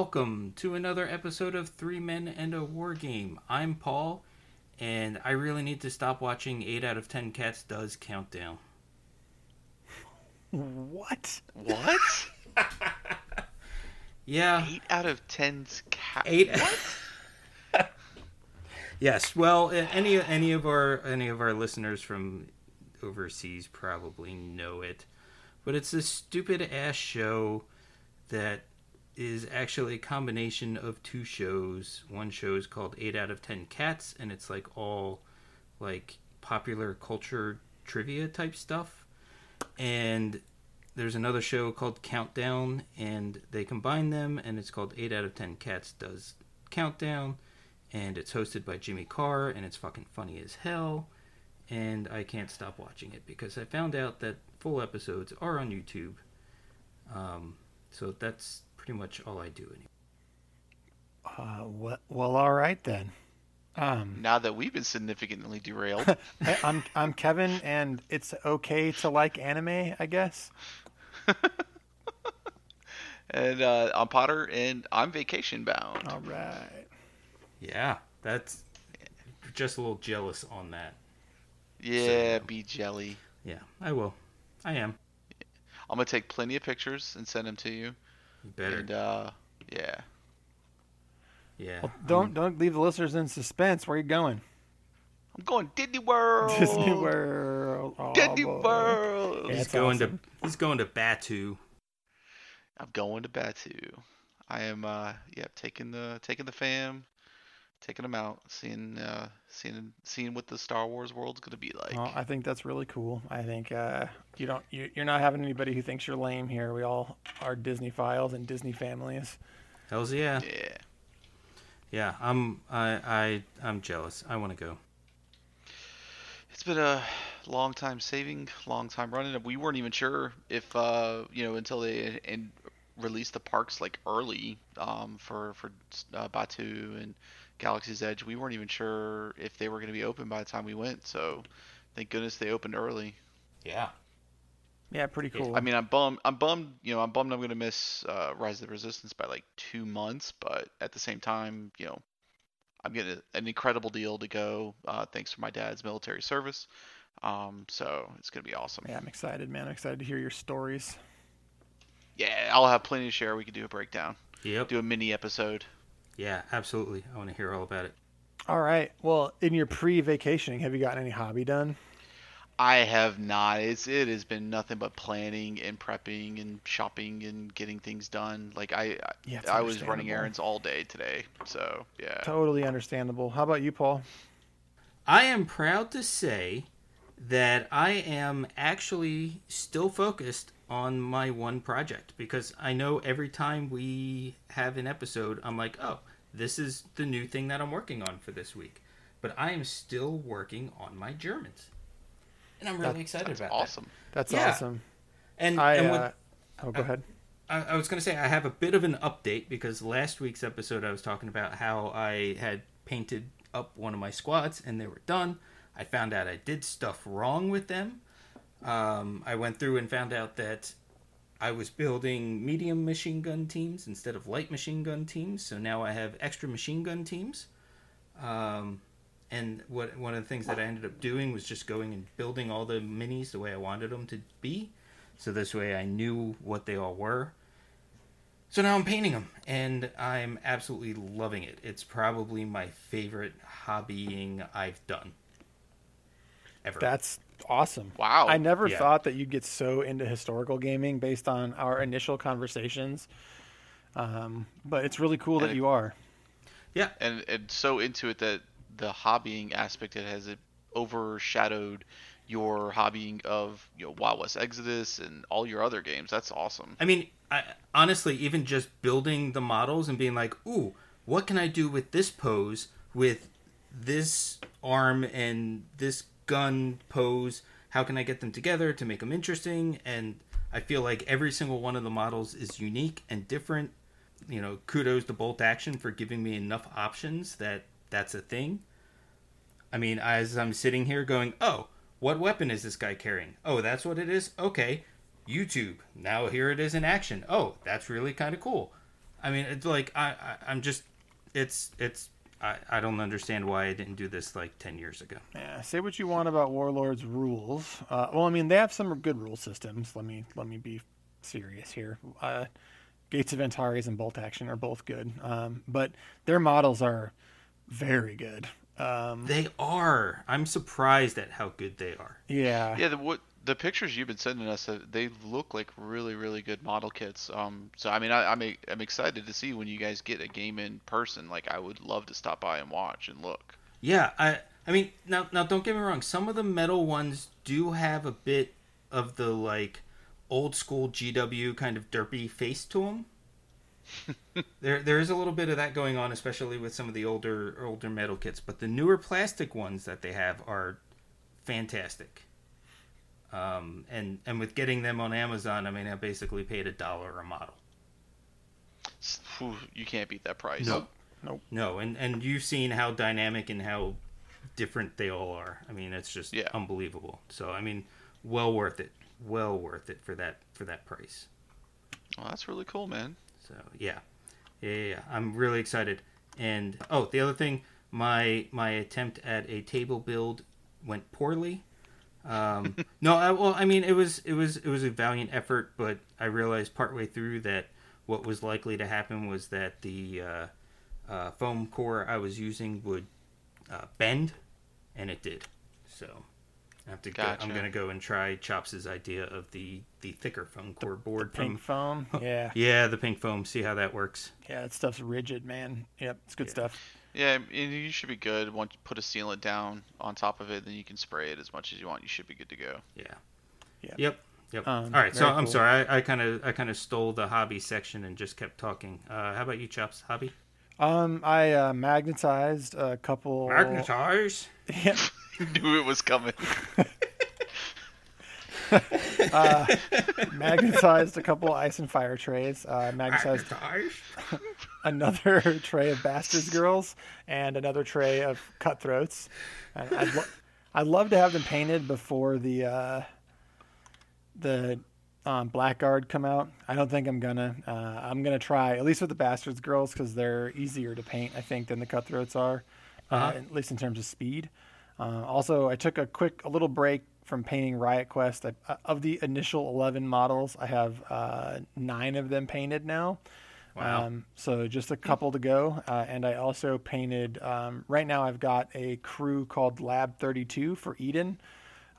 welcome to another episode of Three Men and a War Game. I'm Paul, and I really need to stop watching 8 out of 10 Cats Does Countdown. What? What? Yeah. Eight out of ten's cat. Eight. yes. Well, any any of our any of our listeners from overseas probably know it, but it's this stupid ass show that is actually a combination of two shows. One show is called Eight Out of Ten Cats, and it's like all like popular culture trivia type stuff. And there's another show called Countdown, and they combine them, and it's called 8 out of 10 Cats Does Countdown, and it's hosted by Jimmy Carr, and it's fucking funny as hell, and I can't stop watching it because I found out that full episodes are on YouTube. Um, so that's pretty much all I do anymore. Uh, what? Well, all right then. Um, Now that we've been significantly derailed, I, I'm I'm Kevin, and it's okay to like anime, I guess. and uh, I'm Potter, and I'm vacation bound. All right. Yeah, that's just a little jealous on that. yeah, So- be jelly. Yeah, I will. I am. I'm gonna take plenty of pictures and send them to you. You better. And uh, yeah, yeah. Well, I'm- don't don't leave the listeners in suspense. Where are you going? I'm going Disney World. Disney World. Oh, Disney boy. World. Yeah. He's going awesome. to he's going to Batuu. I'm going to Batuu. I am uh yeah, taking the taking the fam, taking them out, seeing uh seeing seeing what the Star Wars world's gonna be like. Well, I think that's really cool. I think uh, you don't you, you're not having anybody who thinks you're lame here. We all are Disney files and Disney families. Hell's yeah. yeah. Yeah, I'm I I I'm jealous. I want to go. It's been a long time saving, long time running. We weren't even sure if uh you know until they and released the parks like early um for for uh, Batuu and Galaxy's Edge. We weren't even sure if they were going to be open by the time we went. So thank goodness they opened early. Yeah. Yeah, pretty cool. I mean, I'm bummed. I'm bummed. You know, I'm bummed. I'm going to miss uh, Rise of the Resistance by like two months. But at the same time, you know, I'm getting a- an incredible deal to go. Uh, thanks for my dad's military service. Um, so it's going to be awesome. yeah, I'm excited, man. I'm excited to hear your stories. Yeah, I'll have plenty to share. We could do a breakdown, Yep. do a mini episode. Yeah, absolutely. I want to hear all about it. All right. Well, in your pre-vacationing, have you gotten any hobby done? I have not. It's it has been nothing but planning and prepping and shopping and getting things done. Like I, Yeah, I was running errands all day today. So yeah. Totally understandable. How about you, Paul? I am proud to say that I am actually still focused on my one project because I know every time we have an episode, I'm like, oh, this is the new thing that I'm working on for this week. But I am still working on my Germans. And I'm really That- excited That's about awesome. That's Yeah. awesome. And, I and what- uh, oh, go ahead. I, I was going to say I have a bit of an update because last week's episode I was talking about how I had painted up one of my squads and they were done. I found out I did stuff wrong with them. Um, I went through and found out that I was building medium machine gun teams instead of light machine gun teams. So now I have extra machine gun teams. Um, and what one of the things that I ended up doing was just going and building all the minis the way I wanted them to be. So this way I knew what they all were. So now I'm painting them, and I'm absolutely loving it. It's probably my favorite hobbying I've done ever. That's awesome. Wow. I never Yeah. thought that you'd get so into historical gaming based on our initial conversations. Um, but it's really cool that And- you are. yeah, and and so into it that the hobbying aspect it has it overshadowed your hobbying of you know Wild West Exodus and all your other games. That's awesome. I mean, I, honestly, even just building the models and being like, "Ooh, what can I do with this pose with this arm and this gun pose? How can I get them together to make them interesting?" And I feel like every single one of the models is unique and different. You know, kudos to Bolt Action for giving me enough options that that's a thing. I mean, as I'm sitting here going, "Oh, what weapon is this guy carrying? Oh, that's what it is. Okay, YouTube. Now here it is in action. Oh, that's really kind of cool. I mean, it's like I, I I'm just it's it's I, I don't understand why I didn't do this like ten years ago. Yeah, say what you want about Warlords rules. Uh, well, I mean, they have some good rule systems. Let me let me be serious here. Uh, Gates of Antares and Bolt Action are both good, um, but their models are very good. Um, They are. I'm surprised at how good they are. yeah, Yeah, the what the pictures you've been sending us, uh, they look like really, really good model kits. Um, so I mean, I, I'm e- I'm excited to see when you guys get a game in person. Like, I would love to stop by and watch and look. Yeah, I I mean now now don't get me wrong. Some of the metal ones do have a bit of the like old school GW kind of derpy face to them. there there is a little bit of that going on, especially with some of the older older metal kits. But the newer plastic ones that they have are fantastic. Um, and and with getting them on Amazon, I mean, I basically paid a dollar a model. You can't beat that price. Nope. No, and and you've seen how dynamic and how different they all are. I mean, it's just Yeah. unbelievable. So I mean, well worth it. Well worth it for that for that price. Well, that's really cool, man. So yeah, yeah, yeah, yeah. I'm really excited. And oh, the other thing, my my attempt at a table build went poorly. Um, no, I, well, I mean, it was it was it was a valiant effort, but I realized partway through that what was likely to happen was that the uh, uh, foam core I was using would uh, bend, and it did. So I have to. Go, I'm gonna go and try Chops's idea of the the thicker foam core board pink from foam. Yeah, yeah, the pink foam. See how that works. yeah, that stuff's rigid, man. Yep, it's good Yeah. stuff. Yeah, and you should be good. Once you put a sealant down on top of it, then you can spray it as much as you want. You should be good to go. Yeah. Yeah. Yep. Yep. Um, All right. So very I'm sorry. I kind of I kind of stole the hobby section and just kept talking. Uh, how about you, Chops? Hobby? Um, I uh, magnetized a couple. Magnetize. Yeah, Knew it was coming. uh, magnetized a couple ice and fire trays. Uh, magnetized Magnetize. Another tray of bastards girls and another tray of cutthroats. And I'd, lo- I'd love to have them painted before the uh, the um, blackguard come out. I don't think I'm gonna. Uh, I'm gonna try at least with the bastards girls because they're easier to paint, I think, than the cutthroats are, uh Uh-huh. at least in terms of speed. Uh, also, I took a quick, a little break from painting Riot Quest. I, uh, of the initial 11 models, I have uh, nine of them painted now. Wow. Um, so just a couple to go. Uh, and I also painted, um, right now I've got a crew called Lab 32 for Eden.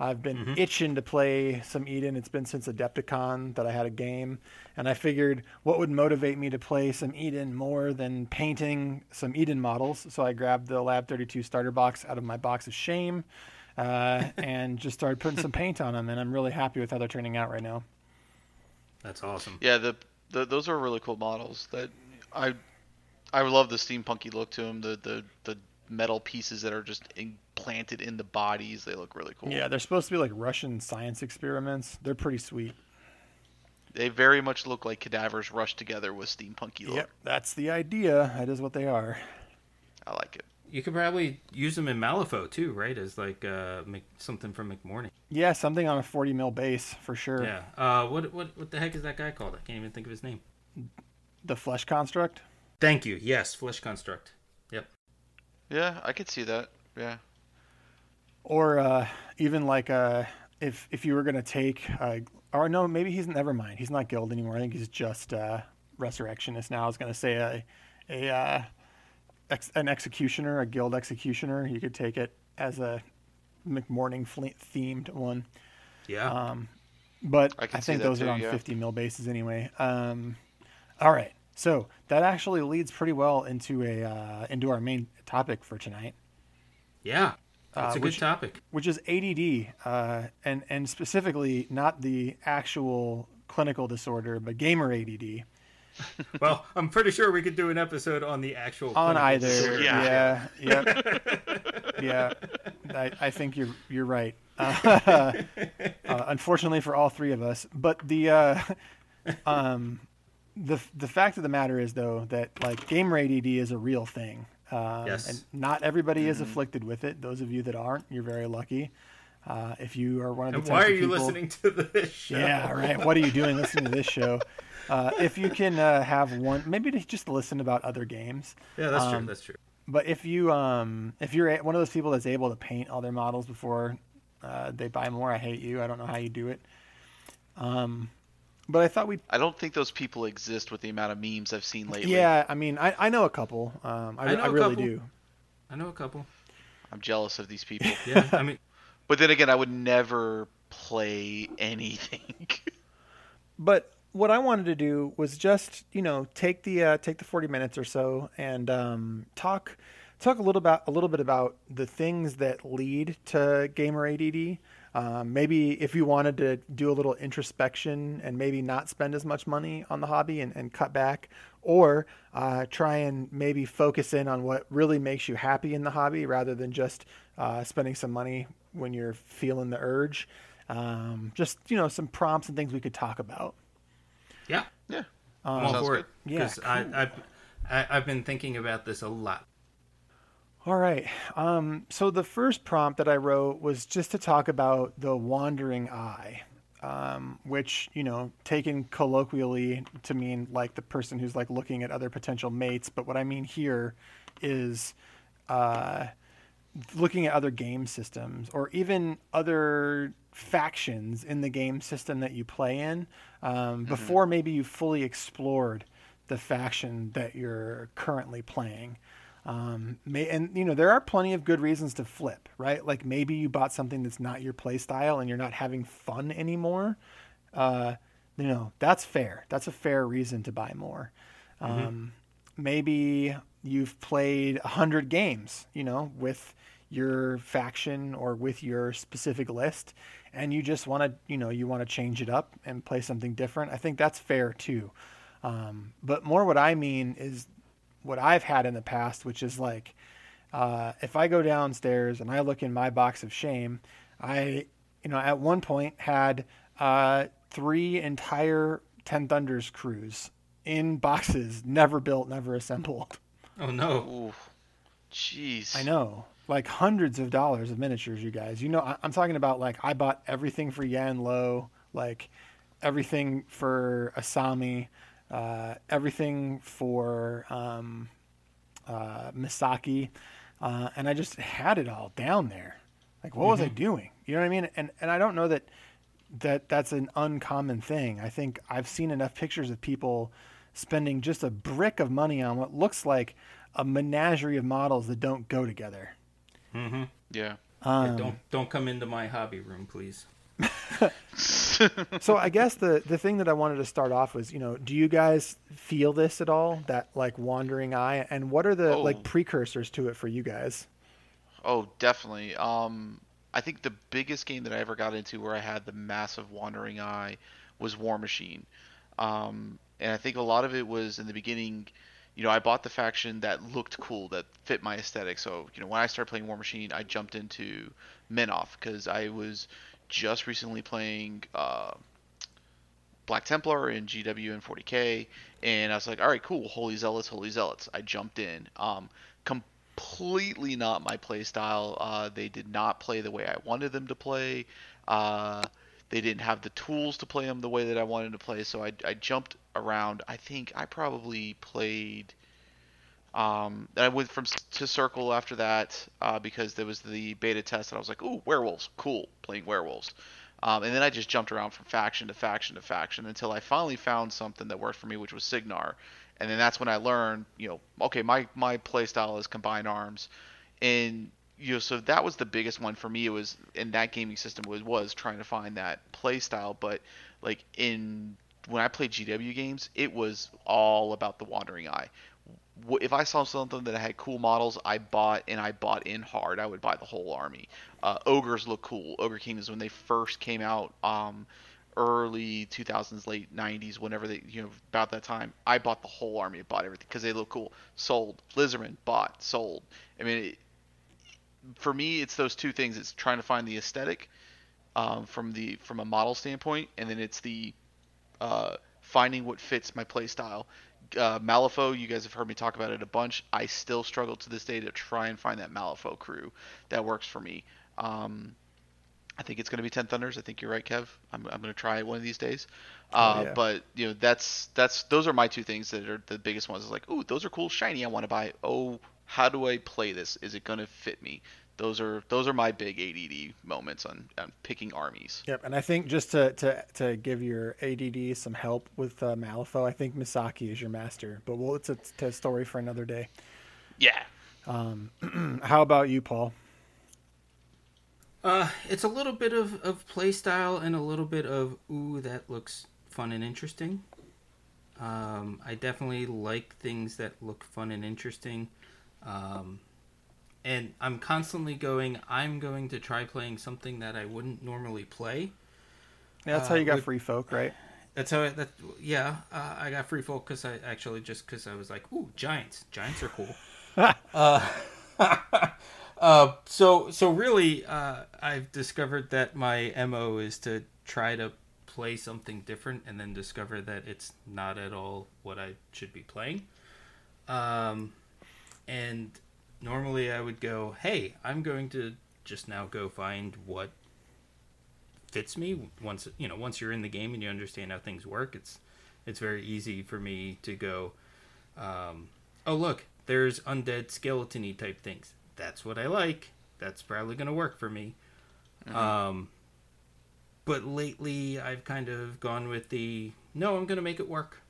I've been itching to play some Eden. It's been since Adepticon that I had a game. And I figured what would motivate me to play some Eden more than painting some Eden models. So I grabbed the Lab 32 starter box out of my box of shame uh, and just started putting some paint on them. And I'm really happy with how they're turning out right now. That's awesome. Yeah, the, the those are really cool models. That I I love the steampunky look to them. The the the metal pieces that are just implanted in the bodies. They look really cool. Yeah, they're supposed to be like Russian science experiments. They're pretty sweet. They very much look like cadavers rushed together with steampunky look. Yep, that's the idea. That is what they are. I like it. You could probably use them in Malifaux too, right? As like uh, Mc, something from McMourning. Yeah, something on a 40 mil base for sure. Yeah. Uh, what what what the heck is that guy called? I can't even think of his name. The flesh construct. Thank you. Yes, Flesh Construct. Yep. Yeah, I could see that. Yeah. or uh, even like uh, if if you were gonna take uh, or no maybe he's never mind he's not guild anymore I think he's just uh, resurrectionist now I was gonna say a a uh, ex- an executioner a guild executioner you could take it as a McMourning fle- themed one Yeah. um, but I I, think those too, are on yeah. 50 mil bases anyway. Um, all right, so that actually leads pretty well into a uh, into our main topic for tonight. yeah. That's uh, a good topic. which is ADD, uh, and and specifically not the actual clinical disorder, but gamer ADD. well, I'm pretty sure we could do an episode on the actual On either, disorder. yeah, yep, yeah. I, I think you're you're right. Uh, uh, unfortunately for all three of us, but the uh, um, the the fact of the matter is though that like gamer ADD is a real thing. Um, Yes. And not everybody is afflicted with it. Those of you that aren't, you're very lucky. Uh, if you are one of the And why are you people- listening to this show? Yeah, right. What are you doing listening to this show? Uh, if you can uh, have one, maybe to just listen about other games. Yeah, that's Um, true. That's true. But if you um if you're a- one of those people that's able to paint all their models before uh, they buy more, I hate you. I don't know how you do it. Um, but I thought we I don't think those people exist with the amount of memes I've seen lately. yeah. I mean, I, I know a couple. Um, I, I know I a really couple. do. I know a couple. I'm jealous of these people. Yeah, I mean, but then again, I would never play anything. But what I wanted to do was just you know take the uh, take the forty minutes or so and um, talk talk a little about a little bit about the things that lead to gamer ADD. Um, maybe if you wanted to do a little introspection and maybe not spend as much money on the hobby and, and cut back, or uh, try and maybe focus in on what really makes you happy in the hobby rather than just uh, spending some money when you're feeling the urge. Um, just you know some prompts and things we could talk about. Yeah, yeah. I'm all Sounds for good. it. Yeah, Because I, I've, I, I've been thinking about this a lot. All right. Um, so the first prompt that I wrote was just to talk about the wandering eye, um, which you know, taken colloquially to mean like the person who's like looking at other potential mates. But what I mean here is uh, looking at other game systems or even other factions in the game system that you play in um, before maybe you fully explored the faction that you're currently playing. Um, may, and you know there are plenty of good reasons to flip, right? Like maybe you bought something that's not your play style and you're not having fun anymore. Uh, you know that's fair. That's a fair reason to buy more. Um, maybe you've played a hundred games, you know, with your faction or with your specific list, and you just want to, you know, you want to change it up and play something different. I think that's fair too. Um, but more what I mean is what I've had in the past, which is like, uh, if I go downstairs and I look in my box of shame, I, you know, at one point had uh, three entire Ten Thunders crews in boxes, never built, never assembled. Oh no. Ooh, jeez. I know, like hundreds of dollars of miniatures, you guys. You know, I, I'm talking about like I bought everything for Yan Lo, like everything for Asami, uh, everything for um, uh, Misaki, uh, and I just had it all down there. Like, what was I doing? You know what I mean? And and I don't know that that that's an uncommon thing. I think I've seen enough pictures of people spending just a brick of money on what looks like a menagerie of models that don't go together. Mm-hmm. Yeah. Um, don't don't come into my hobby room, please. so I guess the the thing that I wanted to start off was, you know, do you guys feel this at all? That like wandering eye, and what are the Oh. like precursors to it for you guys? Oh, definitely. Um, I think the biggest game that I ever got into where I had the massive wandering eye was War Machine. Um, and I think a lot of it was in the beginning, you know, I bought the faction that looked cool, that fit my aesthetic. So, you know, when I started playing War Machine, I jumped into Menoth because I was just recently playing uh, Black Templar in GW and 40k, and I was like, all right, cool, Holy Zealots, Holy Zealots. I jumped in. Um, completely not my play style. Uh, they did not play the way I wanted them to play. Uh, they didn't have the tools to play them the way that I wanted to play, so I, I jumped around. I think I probably played. Um, I went from to Circle after that uh, because there was the beta test, and I was like, "Ooh, werewolves, cool, playing werewolves." Um, and then I just jumped around from faction to faction to faction until I finally found something that worked for me, which was Cygnar. And then that's when I learned, you know, okay, my my play style is combined arms, and you know, so that was the biggest one for me. It was in that gaming system was was trying to find that play style, but like in when I played GW games, it was all about the Wandering Eye. If I saw something that had cool models, I bought and I bought in hard. I would buy the whole army. Uh, ogres look cool. Ogre Kingdoms when they first came out, um, early 2000s, late 90s, whenever they, you know, about that time, I bought the whole army. I bought everything because they look cool. Sold. Lizardman bought. Sold. I mean, it, for me, it's those two things. It's trying to find the aesthetic um, from the from a model standpoint, and then it's the uh, finding what fits my playstyle. Uh, Malifaux, you guys have heard me talk about it a bunch. I still struggle to this day to try and find that Malifaux crew that works for me. Um, I think it's going to be Ten Thunders. I think you're right, Kev. I'm, I'm going to try it one of these days. Uh, Oh, yeah. But you know, that's that's those are my two things that are the biggest ones. Is like, ooh, those are cool, shiny. I want to buy. Oh, how do I play this? Is it going to fit me? Those are those are my big ADD moments on, on picking armies. Yep, and I think just to, to, to give your ADD some help with uh, Malifaux, I think Misaki is your master. But we'll, it's a, it's a story for another day. Yeah. Um, How about you, Paul? Uh, it's a little bit of, of play style and a little bit of ooh that looks fun and interesting. Um, I definitely like things that look fun and interesting. Um, and I'm constantly going. I'm going to try playing something that I wouldn't normally play. Yeah, that's Uh, how you got with- free folk, right? That's how. I, that yeah. Uh, I got free folk because I actually just because I was like, ooh, giants. Giants are cool. uh, uh, so so really, uh, I've discovered that my mo is to try to play something different and then discover that it's not at all what I should be playing. Um, and normally I would go, hey, I'm going to just now go find what fits me. Once you know once you're in the game and you understand how things work it's it's very easy for me to go um, oh look there's undead skeletony type things. That's what i like. That's probably going to work for me. Um, but lately i've kind of gone with the no i'm going to make it work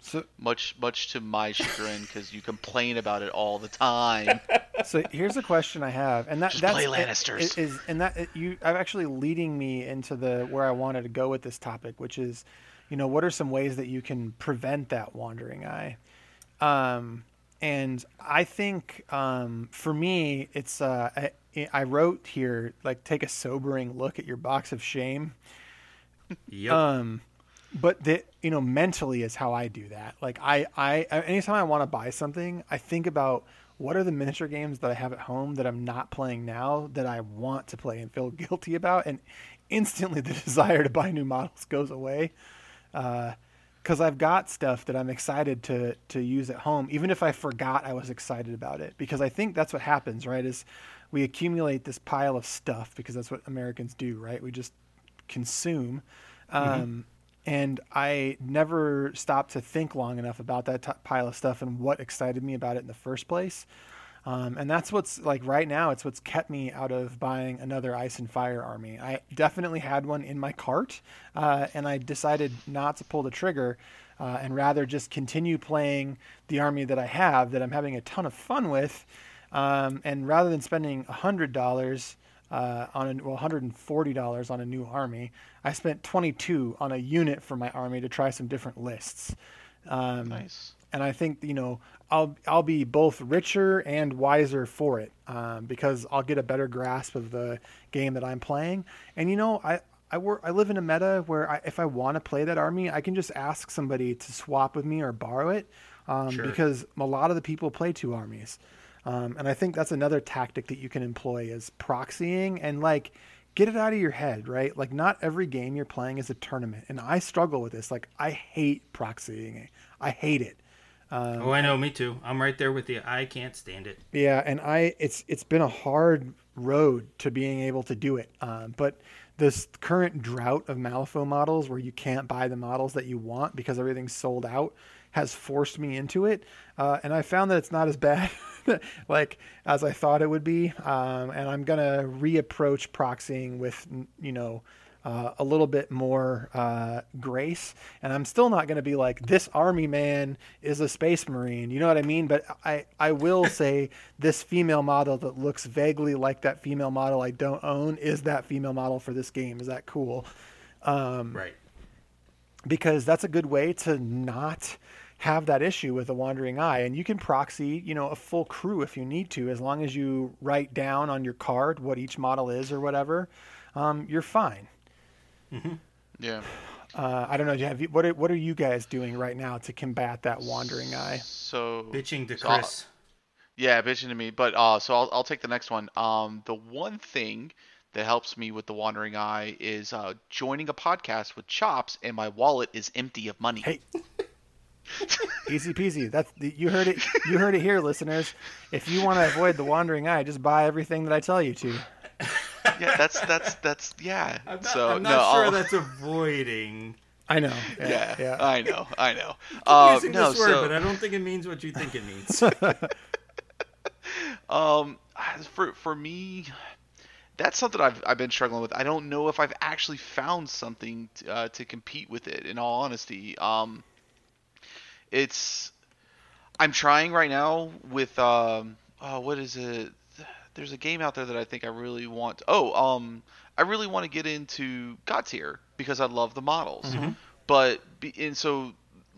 So, Much much to my chagrin because you complain about it all the time. so here's a question I have, and that Just that's play it- Lannisters. it is, and that it, you are actually leading me into the where I wanted to go with this topic, which is, you know, what are some ways that you can prevent that wandering eye? Um, and I think um, for me, it's uh, I, I wrote here like take a sobering look at your box of shame. yep Um, but that you know mentally is how I do that. Like I I anytime I want to buy something, I think about what are the miniature games that I have at home that I'm not playing now that I want to play and feel guilty about, and instantly the desire to buy new models goes away. Because I've got stuff that I'm excited to to use at home, even if I forgot I was excited about it. Because I think that's what happens, right? Is we accumulate this pile of stuff because that's what Americans do, right? We just consume. Um, And I never stopped to think long enough about that t- pile of stuff and what excited me about it in the first place. Um, and that's what's like right now, it's what's kept me out of buying another Ice and Fire army. I definitely had one in my cart, uh, and I decided not to pull the trigger uh, and rather just continue playing the army that I have that I'm having a ton of fun with. Um, and rather than spending $100, uh, on a, well, $140 on a new army. I spent 22 on a unit for my army to try some different lists. Um, nice. and I think you know I'll I'll be both richer and wiser for it um, because I'll get a better grasp of the game that I'm playing. And you know I. I work. I live in a meta where I, if I want to play that army, I can just ask somebody to swap with me or borrow it, um, Sure. because a lot of the people play two armies, um, and I think that's another tactic that you can employ is proxying and like get it out of your head, right? Like not every game you're playing is a tournament, and I struggle with this. Like I hate proxying. I hate it. oh i know me too i'm right there with you i can't stand it Yeah, and I it's it's been a hard road to being able to do it. Um, but this current drought of Malifaux models, where you can't buy the models that you want because everything's sold out, has forced me into it. Uh, and I found that it's not as bad, like as I thought it would be. Um, and I'm gonna reapproach proxying with you know uh, a little bit more uh, grace. And I'm still not going to be like, this army man is a space marine. You know what I mean? But I, I will say this female model that looks vaguely like that female model I don't own is that female model for this game. Is that cool? Um, right because that's a good way to not have that issue with a wandering eye and you can proxy you know a full crew if you need to as long as you write down on your card what each model is or whatever um, you're fine Yeah. uh, I don't know. Have you, what are, what are you guys doing right now to combat that wandering eye? So bitching to so I'll- chris Yeah, bitching to me. But uh, so I'll, I'll take the next one. Um, the one thing that helps me with the wandering eye is uh, joining a podcast with Chops, and my wallet is empty of money. Hey, easy peasy. That's the, you heard it. You heard it here, listeners. If you want to avoid the wandering eye, just buy everything that I tell you to. yeah, that's that's that's yeah. I'm not, so I'm not no, sure I'll- that's avoiding I know. yeah, Yeah. yeah. I know, I know. Uh, using no, this word, so but I don't think it means what you think it means. um, for for me, that's something I've I've been struggling with. I don't know if I've actually found something t- uh, to compete with it. In all honesty, um, it's I'm trying right now with um, oh, what is it? There's a game out there that I think I really want. Oh, um, I really want to get into Godtear because I love the models. But and so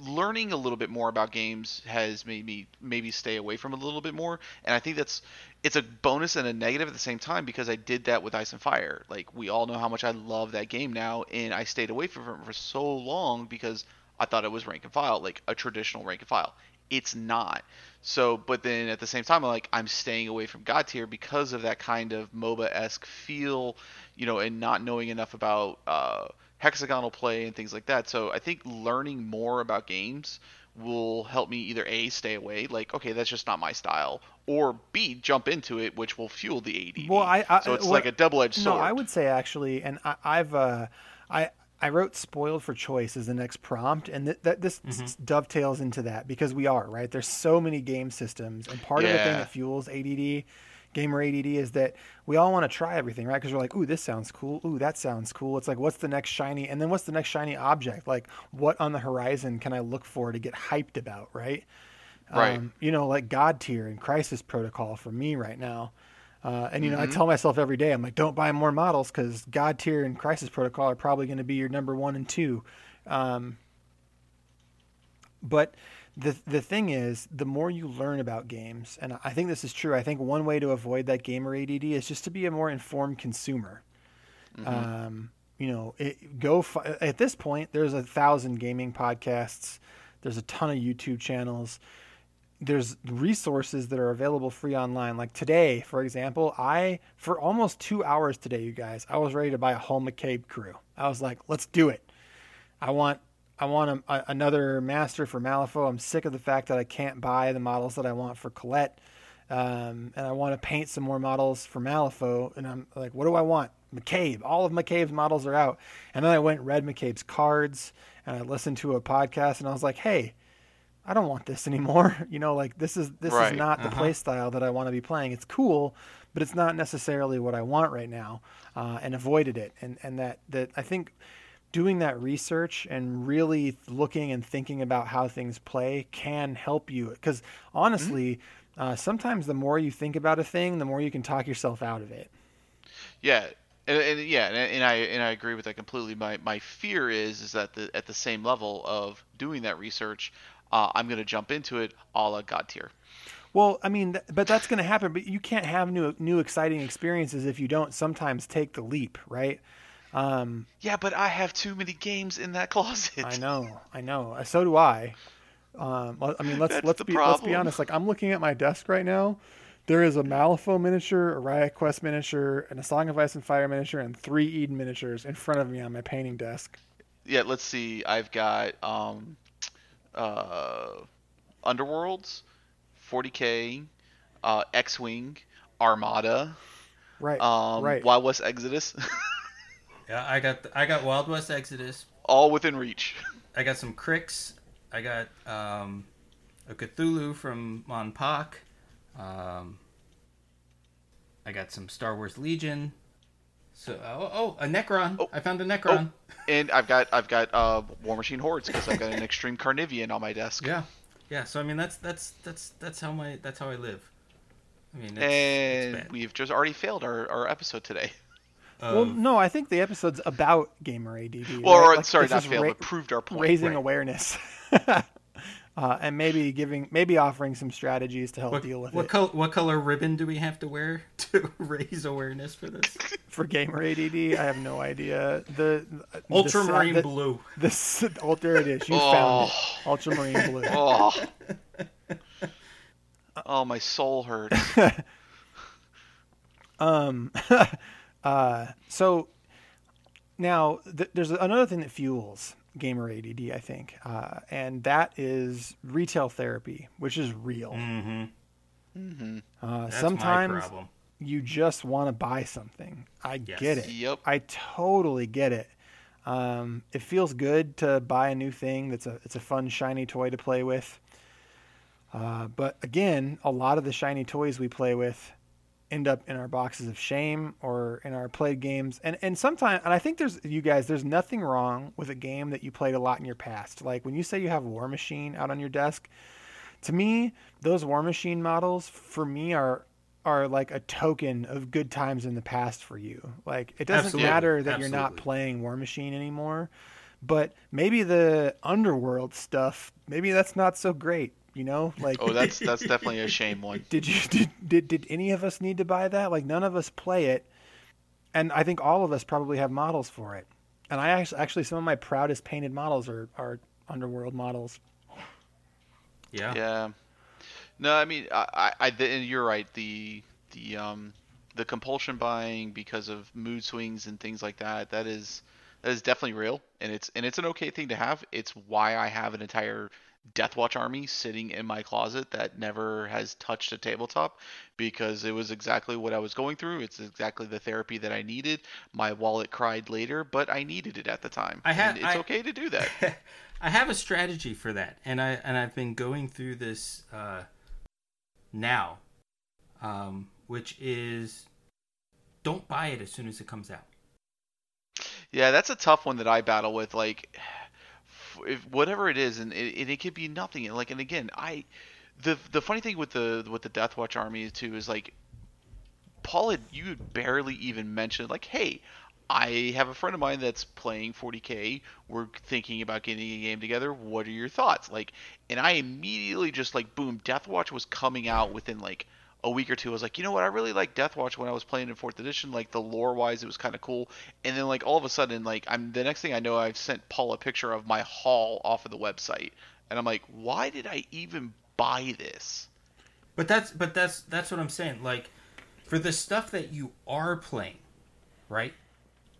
learning a little bit more about games has made me maybe stay away from it a little bit more. And I think that's it's a bonus and a negative at the same time because I did that with Ice and Fire. Like we all know how much I love that game now, and I stayed away from it for so long because I thought it was rank and file, like a traditional rank and file. It's not. So, but then at the same time, I'm like I'm staying away from Godtear because of that kind of MOBA esque feel, you know, and not knowing enough about uh, hexagonal play and things like that. So I think learning more about games will help me either a stay away, like okay, that's just not my style, or b jump into it, which will fuel the AD. Well, I- I- so it's what- like a double edged sword. No. I would say actually, and I, I've uh, I I wrote "spoiled for choice" as the next prompt, and th- that this Mm-hmm. s- dovetails into that because we are right. There's so many game systems, and part of the thing that fuels ADD, gamer ADD, is that we all want to try everything, right? Because we're like, "Ooh, this sounds cool. Ooh, that sounds cool." It's like, what's the next shiny, and then what's the next shiny object? Like, what on the horizon can I look for to get hyped about, right? Right. Um, you know, like Godtear and Crisis Protocol for me right now. Uh, and you know, Mm-hmm. I tell myself every day, I'm like, don't buy more models because Godtear and Crisis Protocol are probably going to be your number one and two. Um, but the the thing is, the more you learn about games, and I think this is true. I think one way to avoid that gamer ADD is just to be a more informed consumer. Um, you know, it, go fi- at this point. There's a thousand gaming podcasts. There's a ton of YouTube channels there's resources that are available free online. Like today, for example, I for almost two hours today, you guys, I was ready to buy a whole McCabe crew. I was like, let's do it. I want I want a, a, another master for Malifaux. I'm sick of the fact that I can't buy the models that I want for Colette, um, and I want to paint some more models for Malifaux. And I'm like, what do I want? McCabe. All of McCabe's models are out. And then I went read McCabe's cards, and I listened to a podcast, and I was like, hey, I don't want this anymore. You know, like this is this Right. is not the play style that I want to be playing. It's cool, but it's not necessarily what I want right now, uh, and avoided it. And and that that I think doing that research and really looking and thinking about how things play can help you. Because honestly, uh, sometimes the more you think about a thing, the more you can talk yourself out of it. Yeah, and, and yeah, and, and I and I agree with that completely. My my fear is is that the, at the same level of doing that research, uh, I'm going to jump into it a la Godtear. Well, I mean, th- but that's going to happen. But you can't have new, new exciting experiences if you don't sometimes take the leap, right? Um, Yeah, but I have too many games in that closet. I know, I know. Uh, So do I. Um, I mean, let's let's be let's be honest. Like I'm looking at my desk right now. There is a Malifaux miniature, a Riot Quest miniature, and a Song of Ice and Fire miniature, and three Eden miniatures in front of me on my painting desk. Yeah, let's see. I've got um, uh, Underworlds, 40k, uh, X-wing, Armada, Right, um, right. Wild West Exodus, yeah, I got I got Wild West Exodus. all within reach. I got some Cricks. I got um, a Cthulhu from MonPoc. Um, I got some Star Wars Legion. So oh, oh a Necron. Oh. I found a Necron. And I've got I've got uh, War Machine Hordes because I've got an Extreme Carnivean on my desk. Yeah, yeah. So I mean that's that's that's that's how my that's how I live. I mean, it's, And it's we've just already failed our, our episode today. well, Um, no, I think the episode's about gamer ADD. Well, right? or, Like, sorry, it's not failed, ra- but proved our point. raising Right. awareness, uh, and maybe giving, maybe offering some strategies to help what, deal with what, it col- what color ribbon do we have to wear to raise awareness for this? for gamer ADD. I have no idea. The the Ultramarine the, blue. The, s- oh, there it is. You Oh. found it. Ultramarine blue. Oh. oh, my soul hurts. Um, uh, so now th- there's another thing that fuels gamer ADD, I think, uh, and that is retail therapy, which is real. Mm-hmm. hmm Uh, That's sometimes, my problem. you just want to buy something. I Yes. get it. Yep. I totally get it. Um, it feels good to buy a new thing. That's a it's a fun shiny toy to play with. Uh, but again, a lot of the shiny toys we play with end up in our boxes of shame or in our played games. And and sometimes, and I think there's you guys, there's nothing wrong with a game that you played a lot in your past. Like when you say you have War Machine out on your desk, to me, those War Machine models for me are are like a token of good times in the past for you. Like it doesn't Absolutely. matter that you're not playing War Machine anymore, but maybe the underworld stuff, maybe that's not so great, you know? Like Oh, that's that's definitely a shame one. did you did, did did any of us need to buy that? Like none of us play it. And I think all of us probably have models for it. And I actually actually some of my proudest painted models are are underworld models. Yeah. Yeah. No, I mean, I, I, I and you're right. The the um the compulsion buying because of mood swings and things like that. That is that is definitely real, and it's and it's an okay thing to have. It's why I have an entire Deathwatch army sitting in my closet that never has touched a tabletop because it was exactly what I was going through. It's exactly the therapy that I needed. My wallet cried later, but I needed it at the time. I had- and it's I- okay to do that. I have a strategy for that, and I and I've been going through this uh, now, um, which is don't buy it as soon as it comes out. Yeah, that's a tough one that I battle with. Like, if whatever it is, and it, and it could be nothing. And like, and again, I, the the funny thing with the with the Deathwatch army too is like, Paul had you had barely even mentioned like, hey, I have a friend of mine that's playing 40k. We're thinking about getting a game together. What are your thoughts? Like, and I immediately just like, boom, Deathwatch was coming out within like a week or two. I was like, you know what? I really like Deathwatch when I was playing in fourth edition. Like the lore wise, it was kind of cool. And then like all of a sudden, like I'm the next thing I know, I've sent Paul a picture of my haul off of the website, and I'm like, why did I even buy this? But that's but that's that's what I'm saying. Like for the stuff that you are playing, right?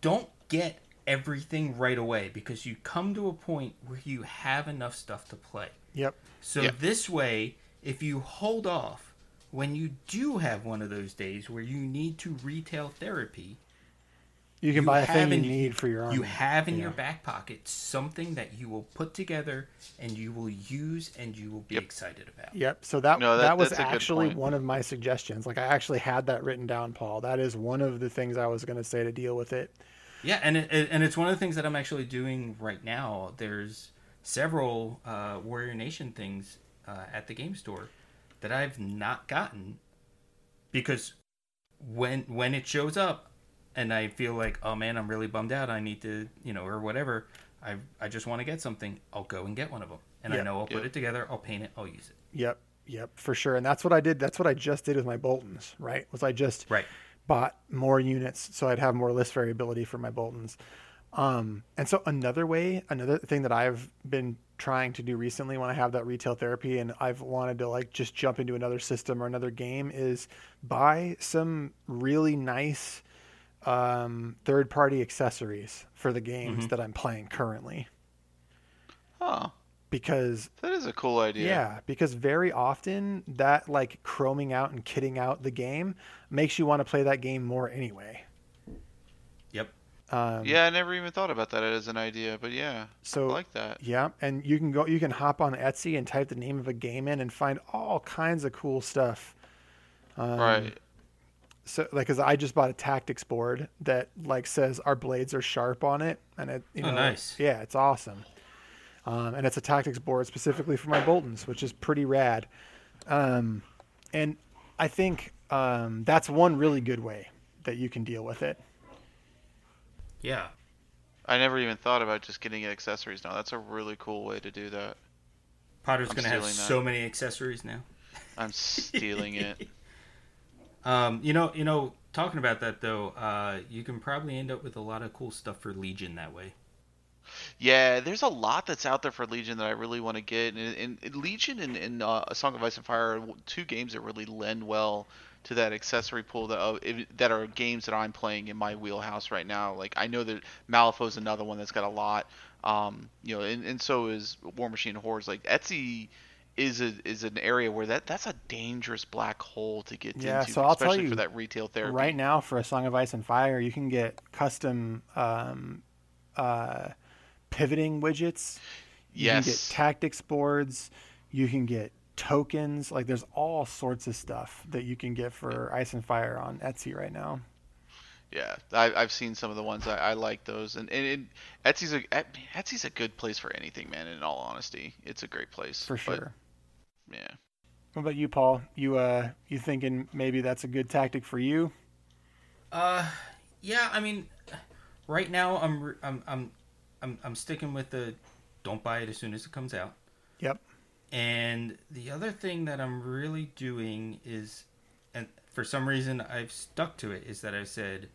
Don't get everything right away because you come to a point where you have enough stuff to play. Yep. So Yeah. this way, if you hold off when you do have one of those days where you need to retail therapy, You can You buy a thing have you in- need for your army. you have in Yeah. your back pocket something that you will put together and you will use and you will be Yep. excited about. Yep. So that No, that, that- was that's a good actually one of my suggestions. Like I actually had that written down, Paul. That is one of the things I was going to say to deal with it. Yeah, and it, it- and it's one of the things that I'm actually doing right now. There's several uh, Warrior Nation things uh, at the game store that I've not gotten because when when it shows up and I feel like oh man I'm really bummed out I need to you know or whatever I I just want to get something I'll go and get one of them and I know I'll put Yep. it together I'll paint it I'll use it Yep. Yep. For sure. And that's what I did. That's what I just did with my Boltons. Right. Was I just right bought more units so I'd have more list variability for my Boltons. Um, and so another way, another thing that I've been trying to do recently when I have that retail therapy and I've wanted to like just jump into another system or another game is buy some really nice um, third party accessories for the games that I'm playing currently. Huh? Because That is a cool idea. yeah, because very often that like chroming out and kitting out the game makes you want to play that game more anyway. Yep Um, Yeah, I never even thought about that as an idea, but yeah, So I like that. yeah, and you can go, you can hop on Etsy and type the name of a game in and find all kinds of cool stuff. Um, right. So like, cause I just bought a tactics board that like says our blades are sharp on it, and it you Oh, know, nice. yeah, it's awesome. Um, and it's a tactics board specifically for my Boltons, which is pretty rad. Um, and I think um, that's one really good way that you can deal with it. Yeah I never even thought about just getting accessories now. That's a really cool way to do that. Potter's I'm gonna have that. so many accessories now I'm stealing it. Um, you know, you know, talking about that though, uh, you can probably end up with a lot of cool stuff for Legion that way. Yeah, there's a lot that's out there for Legion that I really want to get, and, and, and Legion and, and uh, A Song of Ice and Fire are two games that really lend well to that accessory pool that uh, if, that are games that I'm playing in my wheelhouse right now. Like I know that Malifaux is another one that's got a lot, um, you know, and, and so is War Machine Hordes. Like Etsy is a is an area where that that's a dangerous black hole to get Yeah, into, so I'll tell especially you, for that retail therapy. Right now, for a Song of Ice and Fire, you can get custom um, uh, pivoting widgets. You can get tactics boards. You can get tokens. Like there's all sorts of stuff that you can get for Ice and Fire on Etsy right now. Yeah, I, I've seen some of the ones. I, I like those, and, and it, Etsy's a Etsy's a good place for anything, man. In all honesty, it's a great place For But, sure. yeah. What about you, Paul? You uh, you thinking maybe that's a good tactic for you? Uh, yeah. I mean, right now I'm I'm I'm I'm I'm sticking with the don't buy it as soon as it comes out. Yep. And the other thing that I'm really doing is, and for some reason I've stuck to it, is that I've said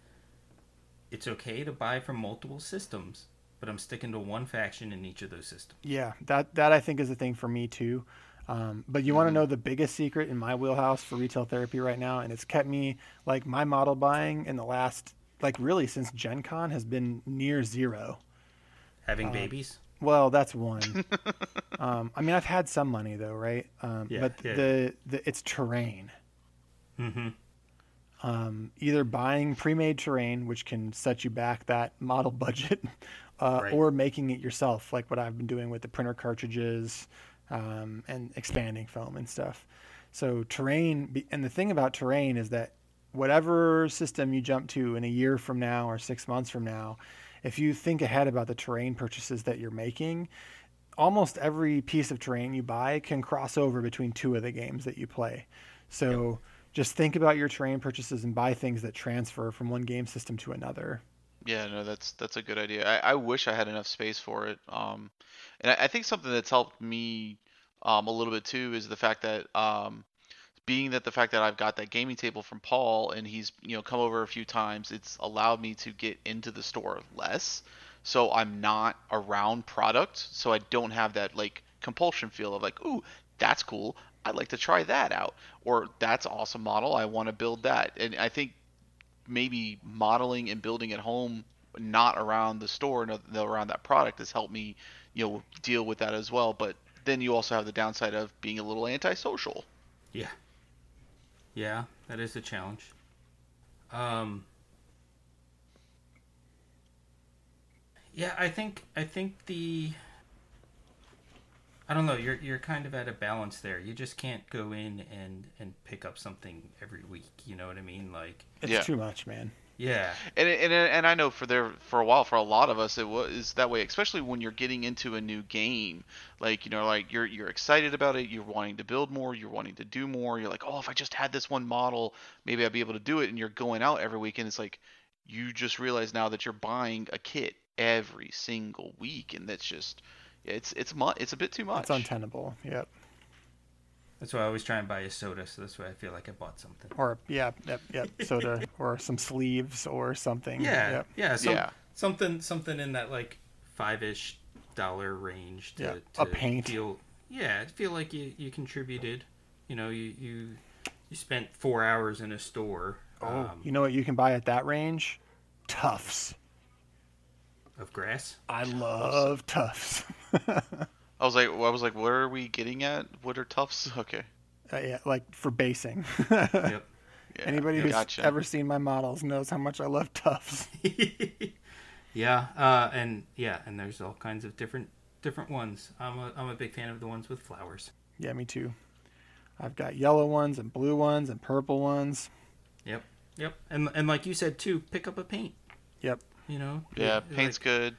it's okay to buy from multiple systems, but I'm sticking to one faction in each of those systems. Yeah, that that I think is a thing for me too. Um, but you want to know the biggest secret in my wheelhouse for retail therapy right now, and it's kept me like my model buying in the last like really since Gen Con has been near zero. Having babies. Well, that's one. um, I mean, I've had some money though, right? Um, Yeah, but yeah. the, the it's terrain. Mm-hmm. Um, either buying pre-made terrain, which can set you back that model budget, uh, Right. or making it yourself, like what I've been doing with the printer cartridges um, and expanding foam and stuff. So terrain, and the thing about terrain is that whatever system you jump to in a year from now or six months from now, if you think ahead about the terrain purchases that you're making, almost every piece of terrain you buy can cross over between two of the games that you play. So just think about your terrain purchases and buy things that transfer from one game system to another. Yeah, no, that's that's a good idea. I, I wish I had enough space for it. Um, and I, I think something that's helped me um, a little bit too is the fact that um, being that the fact that I've got that gaming table from Paul and he's you know come over a few times, it's allowed me to get into the store less. So I'm not around product, so I don't have that like compulsion feel of like, ooh, that's cool. I'd like to try that out, or that's awesome model. I want to build that. And I think maybe modeling and building at home not around the store no, no, around that product has helped me you know deal with that as well but then you also have the downside of being a little antisocial Yeah. Yeah, that is a challenge. Um Yeah, I think I think the I don't know, you're you're kind of at a balance there. You just can't go in and and pick up something every week, you know what I mean? Like It's Yeah. too much, man. Yeah. and and and I know for there for a while for a lot of us it was that way especially when you're getting into a new game like you know like you're you're excited about it you're wanting to build more you're wanting to do more you're like oh if I just had this one model maybe I'd be able to do it and you're going out every week and it's like you just realize now that you're buying a kit every single week and that's just it's it's mu- it's a bit too much It's untenable. Yep. That's why I always try and buy a soda, so that's why I feel like I bought something. Or yeah, yep, yep. Soda or some sleeves or something. Yeah, Yep. yeah, some, Yeah. something something in that like five ish dollar range to, Yeah, to a paint. feel yeah, feel like you, you contributed. You know, you, you you spent four hours in a store Oh, um, you know what you can buy at that range? Tufts. of grass. I love Tufts. I was like, I was like, what are we getting at? What are tufts? Okay. Uh, yeah, like for basing. yep. Yeah, Anybody who's gotcha. ever seen my models knows how much I love Tufts. yeah, uh, and yeah, and there's all kinds of different different ones. I'm a I'm a big fan of the ones with flowers. Yeah, me too. I've got yellow ones and blue ones and purple ones. Yep, yep, and and like you said too, pick up a paint. Yep. You know. Yeah, like- paint's good.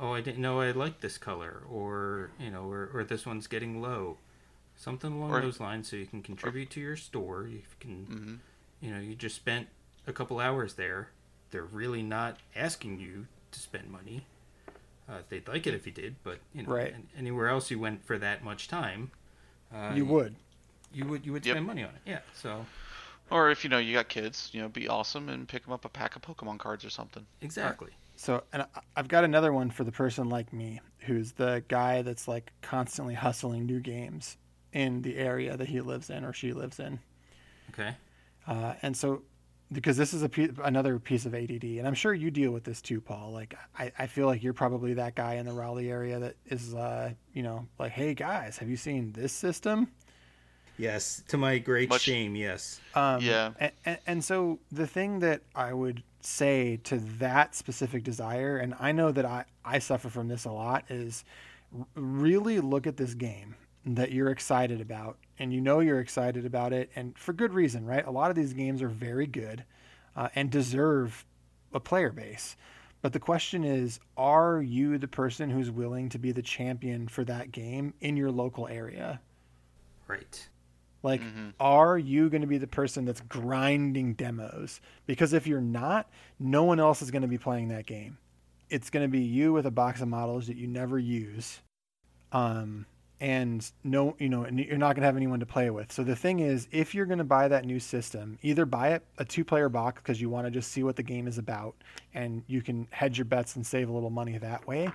Oh, I didn't know I liked this color, or you know, or, or this one's getting low, something along Or- those lines, so you can contribute to your store. You can, hmm you know, you just spent a couple hours there. They're really not asking you to spend money. Uh, they'd like it if you did, but you know, Right. anywhere else you went for that much time, uh, you would. you would, you would Yep. spend money on it. Yeah. So Or if you know you got kids, you know, be awesome and pick them up a pack of Pokemon cards or something. exactly. So, and I- I've got another one for the person like me, who's the guy that's like constantly hustling new games in the area that he lives in or she lives in. Okay. Uh, and so because this is a pe- another piece of ADD, and I'm sure you deal with this too, Paul. Like, I, I feel like you're probably that guy in the Raleigh area that is, uh, you know, like, hey guys, have you seen this system? Yes, to my great Much- shame, yes. Um, Yeah. And, and, and so the thing that I would say to that specific desire, and I know that I, I suffer from this a lot, is really look at this game that you're excited about, and you know you're excited about it, and for good reason, right? A lot of these games are very good uh, and deserve a player base. But the question is, are you the person who's willing to be the champion for that game in your local area? Right. Like, Mhm. are you going to be the person that's grinding demos? Because if you're not, no one else is going to be playing that game. It's going to be you with a box of models that you never use. Um, and no, you know, and you're not going to have anyone to play with. So the thing is, if you're going to buy that new system, either buy it a two-player box because you want to just see what the game is about, and you can hedge your bets and save a little money that way,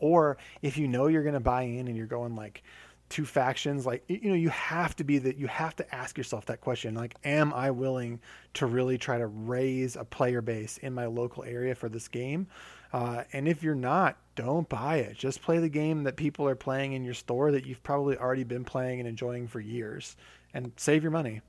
or if you know you're going to buy in and you're going like two factions like you know you have to be that you have to ask yourself that question like am i willing to really try to raise a player base in my local area for this game? Uh, and if you're not don't buy it. Just play the game that people are playing in your store that you've probably already been playing and enjoying for years and save your money.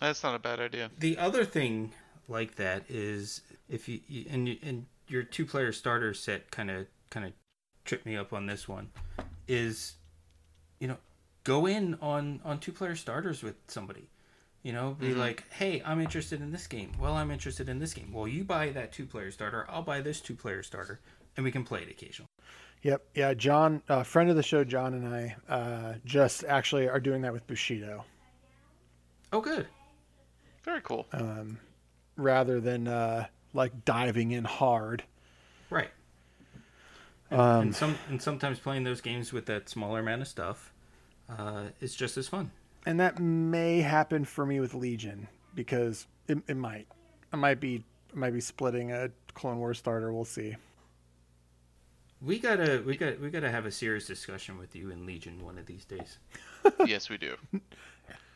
That's not a bad idea. The other thing like that is if you you- and you, and your two player starter set kind of kind of tripped me up on this one is you know go in on on two player starters with somebody. You know be like hey i'm interested in this game. Well i'm interested in this game. Well you buy that two player starter i'll buy this two player starter and we can play it occasionally. Yep. Yeah john a friend of the show john and i uh, just actually are doing that with bushido. Oh good. Very cool. um, rather than uh, like diving in hard. Right and, Um, and some and sometimes playing those games with that smaller amount of stuff uh, is just as fun and that may happen for me with Legion because it, it might. I might be I might be splitting a Clone Wars starter. We'll see. We gotta we got we gotta have a serious discussion with you in Legion one of these days. yes, we do.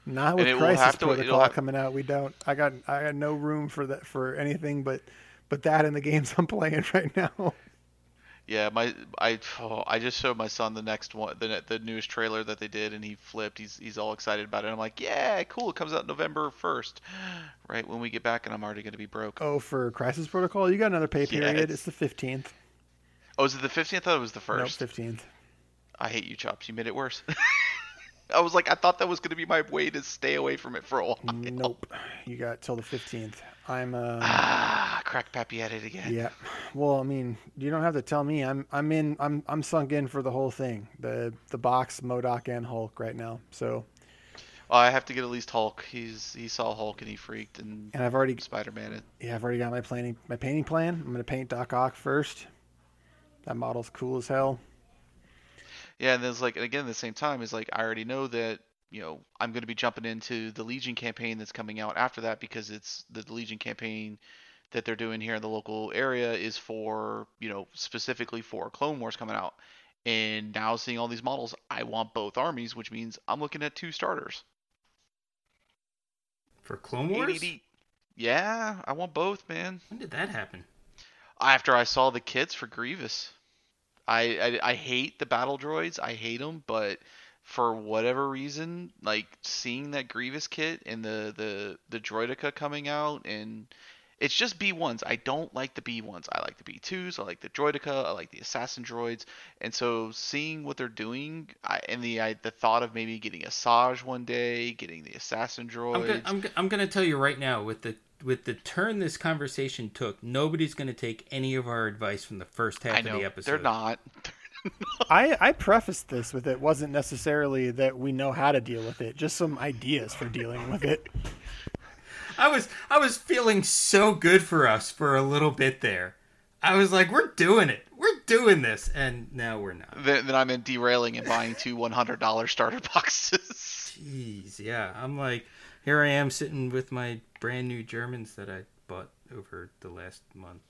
Not with Crisis to- Protocol have- coming out. We don't. I got I got no room for that for anything but but that in the games I'm playing right now. Yeah, my I oh, I just showed my son the next one, the the newest trailer that they did, and he flipped. He's he's all excited about it. I'm like, yeah, cool. It comes out November first, right when we get back, and I'm already gonna be broke. Oh, for Crisis Protocol, you got another pay period. Yes. It's the fifteenth. Oh, is it the 15th? I thought it was the 1st. Nope, first. fifteenth. I hate you, Chops. You made it worse. I was like, I thought that was gonna be my way to stay away from it for a while. nope. You got till the fifteenth. I'm uh. Crack Pappy at it again. Yeah. Well, I mean, you don't have to tell me. I'm I'm in I'm I'm sunk in for the whole thing. The the box, Modoc and Hulk right now. So, Oh, I have to get at least Hulk. He's he saw Hulk and he freaked, and and I've already Spider Man. it. yeah, I've already got my planning my painting plan. I'm going to paint Doc Ock first. That model's cool as hell. Yeah, and there's like and again at the same time is like I already know that you know I'm going to be jumping into the Legion campaign that's coming out after that because it's the Legion campaign that they're doing here in the local area is for you know specifically for Clone Wars coming out. And now seeing all these models, I want both armies, which means I'm looking at two starters. For Clone Wars? ADD. Yeah, I want both, man. When did that happen? After I saw the kits for Grievous, I, I I hate the battle droids. I hate them, but for whatever reason, like seeing that Grievous kit and the the the Droideka coming out, and it's just B ones. I don't like the B ones. I like the B twos. I like the Droideka. I like the Assassin droids. And so seeing what they're doing, I, and the I, the thought of maybe getting a Saj one day, getting the Assassin droids. I'm gonna, I'm, I'm gonna tell you right now with the with the turn this conversation took, nobody's gonna take any of our advice from the first half I of the episode. they're not. I I prefaced this with it wasn't necessarily that we know how to deal with it, just some ideas for dealing with it. I was I was feeling so good for us for a little bit there. I was like, we're doing it. We're doing this, and now we're not. then, then I'm in derailing and buying two $100 starter boxes. Jeez, yeah. I'm like, here I am sitting with my brand new Germans that I bought over the last month.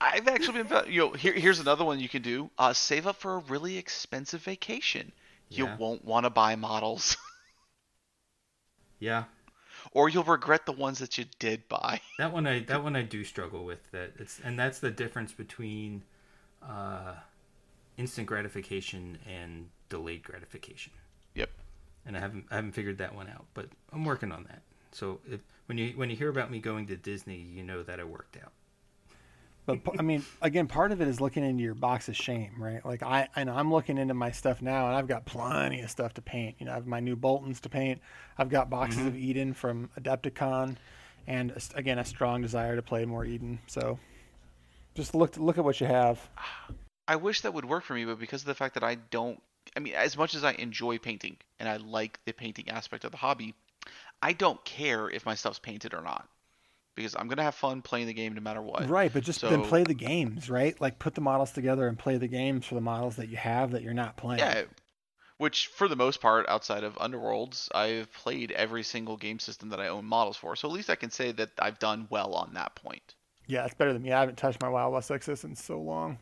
I've actually been, you know, here, here's another one you can do. Uh, save up for a really expensive vacation. You Yeah. won't want to buy models. Yeah, or you'll regret the ones that you did buy. That one I that one I do struggle with. That it's and that's the difference between uh, instant gratification and delayed gratification. Yep. And I haven't I haven't figured that one out, but I'm working on that. So if, when you when you hear about me going to Disney, you know that I worked out. But I mean, again, part of it is looking into your box of shame, right? Like I, know I'm looking into my stuff now, and I've got plenty of stuff to paint. You know, I have my new Boltons to paint. I've got boxes mm-hmm. of Eden from Adepticon, and again, a strong desire to play more Eden. So, just look look at what you have. I wish that would work for me, but because of the fact that I don't, I mean, as much as I enjoy painting and I like the painting aspect of the hobby, I don't care if my stuff's painted or not because I'm gonna have fun playing the game no matter what. Right, but just so, then play the games, right? Like put the models together and play the games for the models that you have that you're not playing. Yeah. Which, for the most part, outside of Underworlds, I've played every single game system that I own models for. So at least I can say that I've done well on that point. Yeah, it's better than me. I haven't touched my Wild West Exodus in so long.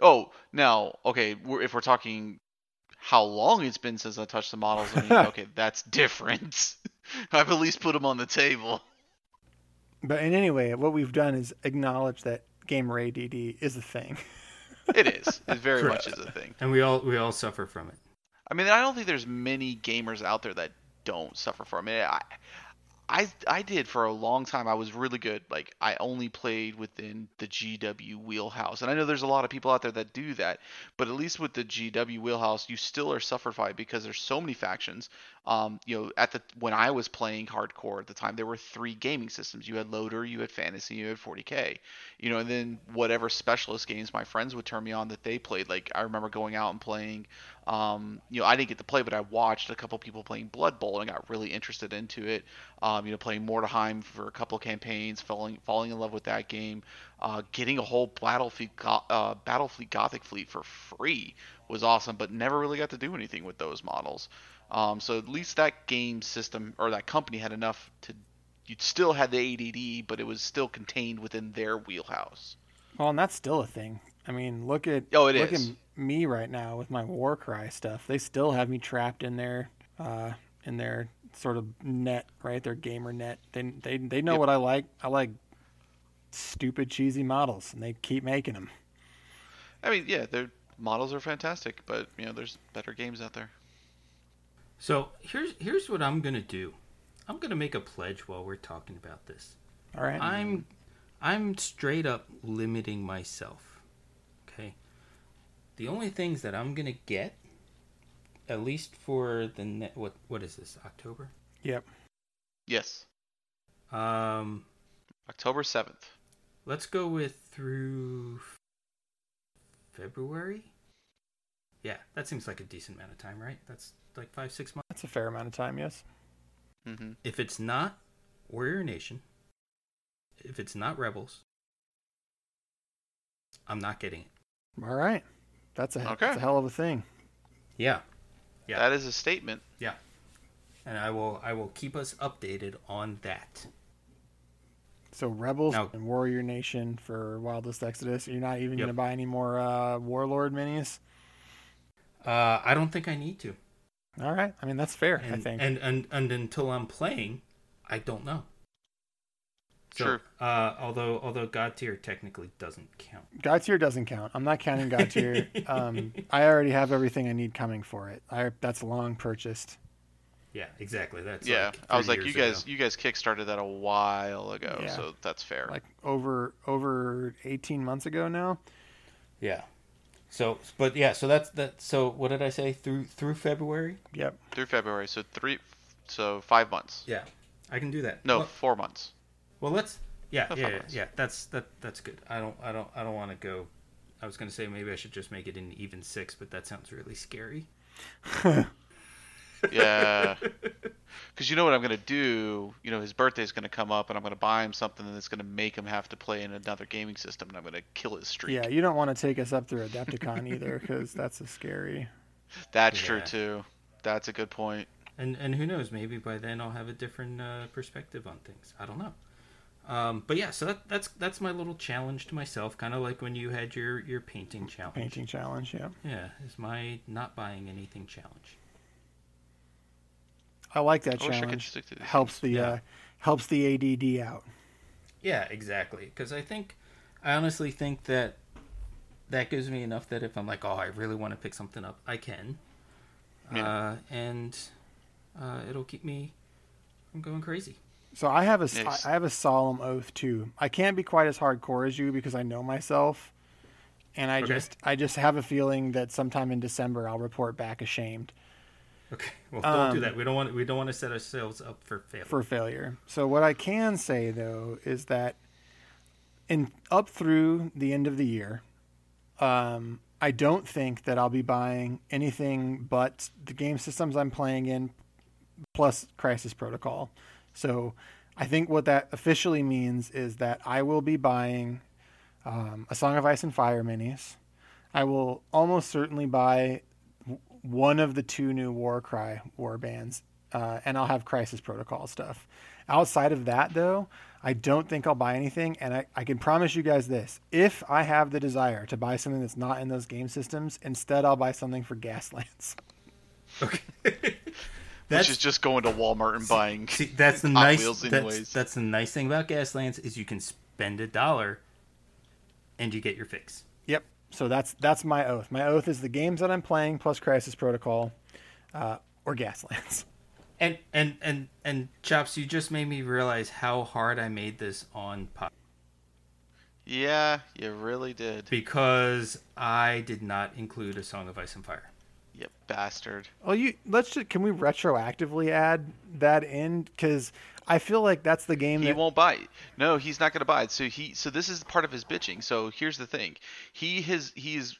Oh, now, okay, if we're talking how long it's been since I touched the models, I mean, okay, that's different. I've at least put them on the table. But in any way, what we've done is acknowledge that gamer ADD is a thing. it is. It very much is a thing. And we all we all suffer from it. I mean, I don't think there's many gamers out there that don't suffer from it. I, I I did for a long time. I was really good. Like I only played within the GW wheelhouse, and I know there's a lot of people out there that do that. But at least with the GW wheelhouse, you still are suffered by because there's so many factions. Um, you know, at the when I was playing hardcore at the time, there were three gaming systems. You had loader, you had fantasy, you had 40k. You know, and then whatever specialist games my friends would turn me on that they played. Like I remember going out and playing um, you know, I didn't get to play, but I watched a couple people playing Blood Bowl and got really interested into it. Um, you know, playing Mordheim for a couple campaigns, falling falling in love with that game, uh, getting a whole Battlefleet uh, Battlefleet Gothic fleet for free was awesome, but never really got to do anything with those models. Um, so at least that game system or that company had enough to. You still had the ADD, but it was still contained within their wheelhouse. Well, and that's still a thing. I mean, look at oh, it look is. at me right now with my Warcry stuff. They still have me trapped in their uh, in their sort of net, right? Their gamer net. They they they know yep. what I like. I like stupid cheesy models, and they keep making them. I mean, yeah, their models are fantastic, but you know, there's better games out there. So here's here's what I'm gonna do. I'm gonna make a pledge while we're talking about this. All right. I'm I'm straight up limiting myself. Okay. The only things that I'm gonna get, at least for the net, what what is this October? Yep. Yes. Um, October seventh. Let's go with through February. Yeah, that seems like a decent amount of time, right? That's like five six months. That's a fair amount of time, yes. Mm-hmm. If it's not Warrior Nation, if it's not Rebels, I'm not getting it. All right. That's a, okay. that's a hell of a thing. Yeah. Yeah. That is a statement. Yeah. And I will I will keep us updated on that. So Rebels now, and Warrior Nation for Wild West Exodus. You're not even yep. going to buy any more uh, Warlord minis. Uh, I don't think I need to. All right. I mean that's fair. And, I think. And, and and until I'm playing, I don't know. So, sure. Uh, although although Godtear technically doesn't count. Godtear doesn't count. I'm not counting Godtear. um, I already have everything I need coming for it. I that's long purchased. Yeah, exactly. That's yeah. Like I was like, you guys, ago. you guys kickstarted that a while ago, yeah. so that's fair. Like over over 18 months ago now. Yeah. So, but yeah, so that's that. So, what did I say? Through through February. Yep. Through February, so three, so five months. Yeah, I can do that. No, well, four months. Well, let's. Yeah, yeah, yeah, yeah. That's that. That's good. I don't. I don't. I don't want to go. I was gonna say maybe I should just make it an even six, but that sounds really scary. yeah. Because you know what I'm gonna do? You know his birthday's gonna come up, and I'm gonna buy him something that's gonna make him have to play in another gaming system, and I'm gonna kill his streak. Yeah, you don't want to take us up through Adepticon either, because that's a scary. That's yeah. true too. That's a good point. And and who knows? Maybe by then I'll have a different uh, perspective on things. I don't know. Um, but yeah, so that, that's that's my little challenge to myself, kind of like when you had your your painting challenge. Painting challenge, yeah. Yeah, is my not buying anything challenge. I like that I wish I could challenge. stick to these Helps the Yeah. uh, helps the ADD out. Yeah, exactly. Because I think, I honestly think that that gives me enough that if I'm like, oh, I really want to pick something up, I can. Yeah. Uh, and uh, it'll keep me from going crazy. So I have a s- Nice. I have a solemn oath too. I can't be quite as hardcore as you because I know myself, and I Okay. just I just have a feeling that sometime in December I'll report back ashamed Okay. Well, don't do Um, that. We don't want. We don't want to set ourselves up for failure. for failure. So what I can say though is that in up through the end of the year, um, I don't think that I'll be buying anything but the game systems I'm playing in, plus Crisis Protocol. So I think what that officially means is that I will be buying um, a Song of Ice and Fire minis. I will almost certainly buy one of the two new Warcry war bands, uh, and I'll have Crisis Protocol stuff. Outside of that, though, I don't think I'll buy anything, and I, I can promise you guys this: if I have the desire to buy something that's not in those game systems, instead I'll buy something for Gaslands. Okay. Which is just going to Walmart and buying. see, that's the nice. Wheels That's, that's the nice thing about Gaslands is you can spend a dollar, and you get your fix. Yep. So that's that's my oath. My oath is the games that I'm playing plus Crisis Protocol, uh, or Gaslands. And and and and chops, you just made me realize how hard I made this on pop Yeah, you really did. because I did not include a Song of Ice and Fire. You bastard. Well, you let's just can we retroactively add that in because I feel like that's the game He that won't buy it. No, he's not going to buy it. So he so this is part of his bitching. So here's the thing. He has he is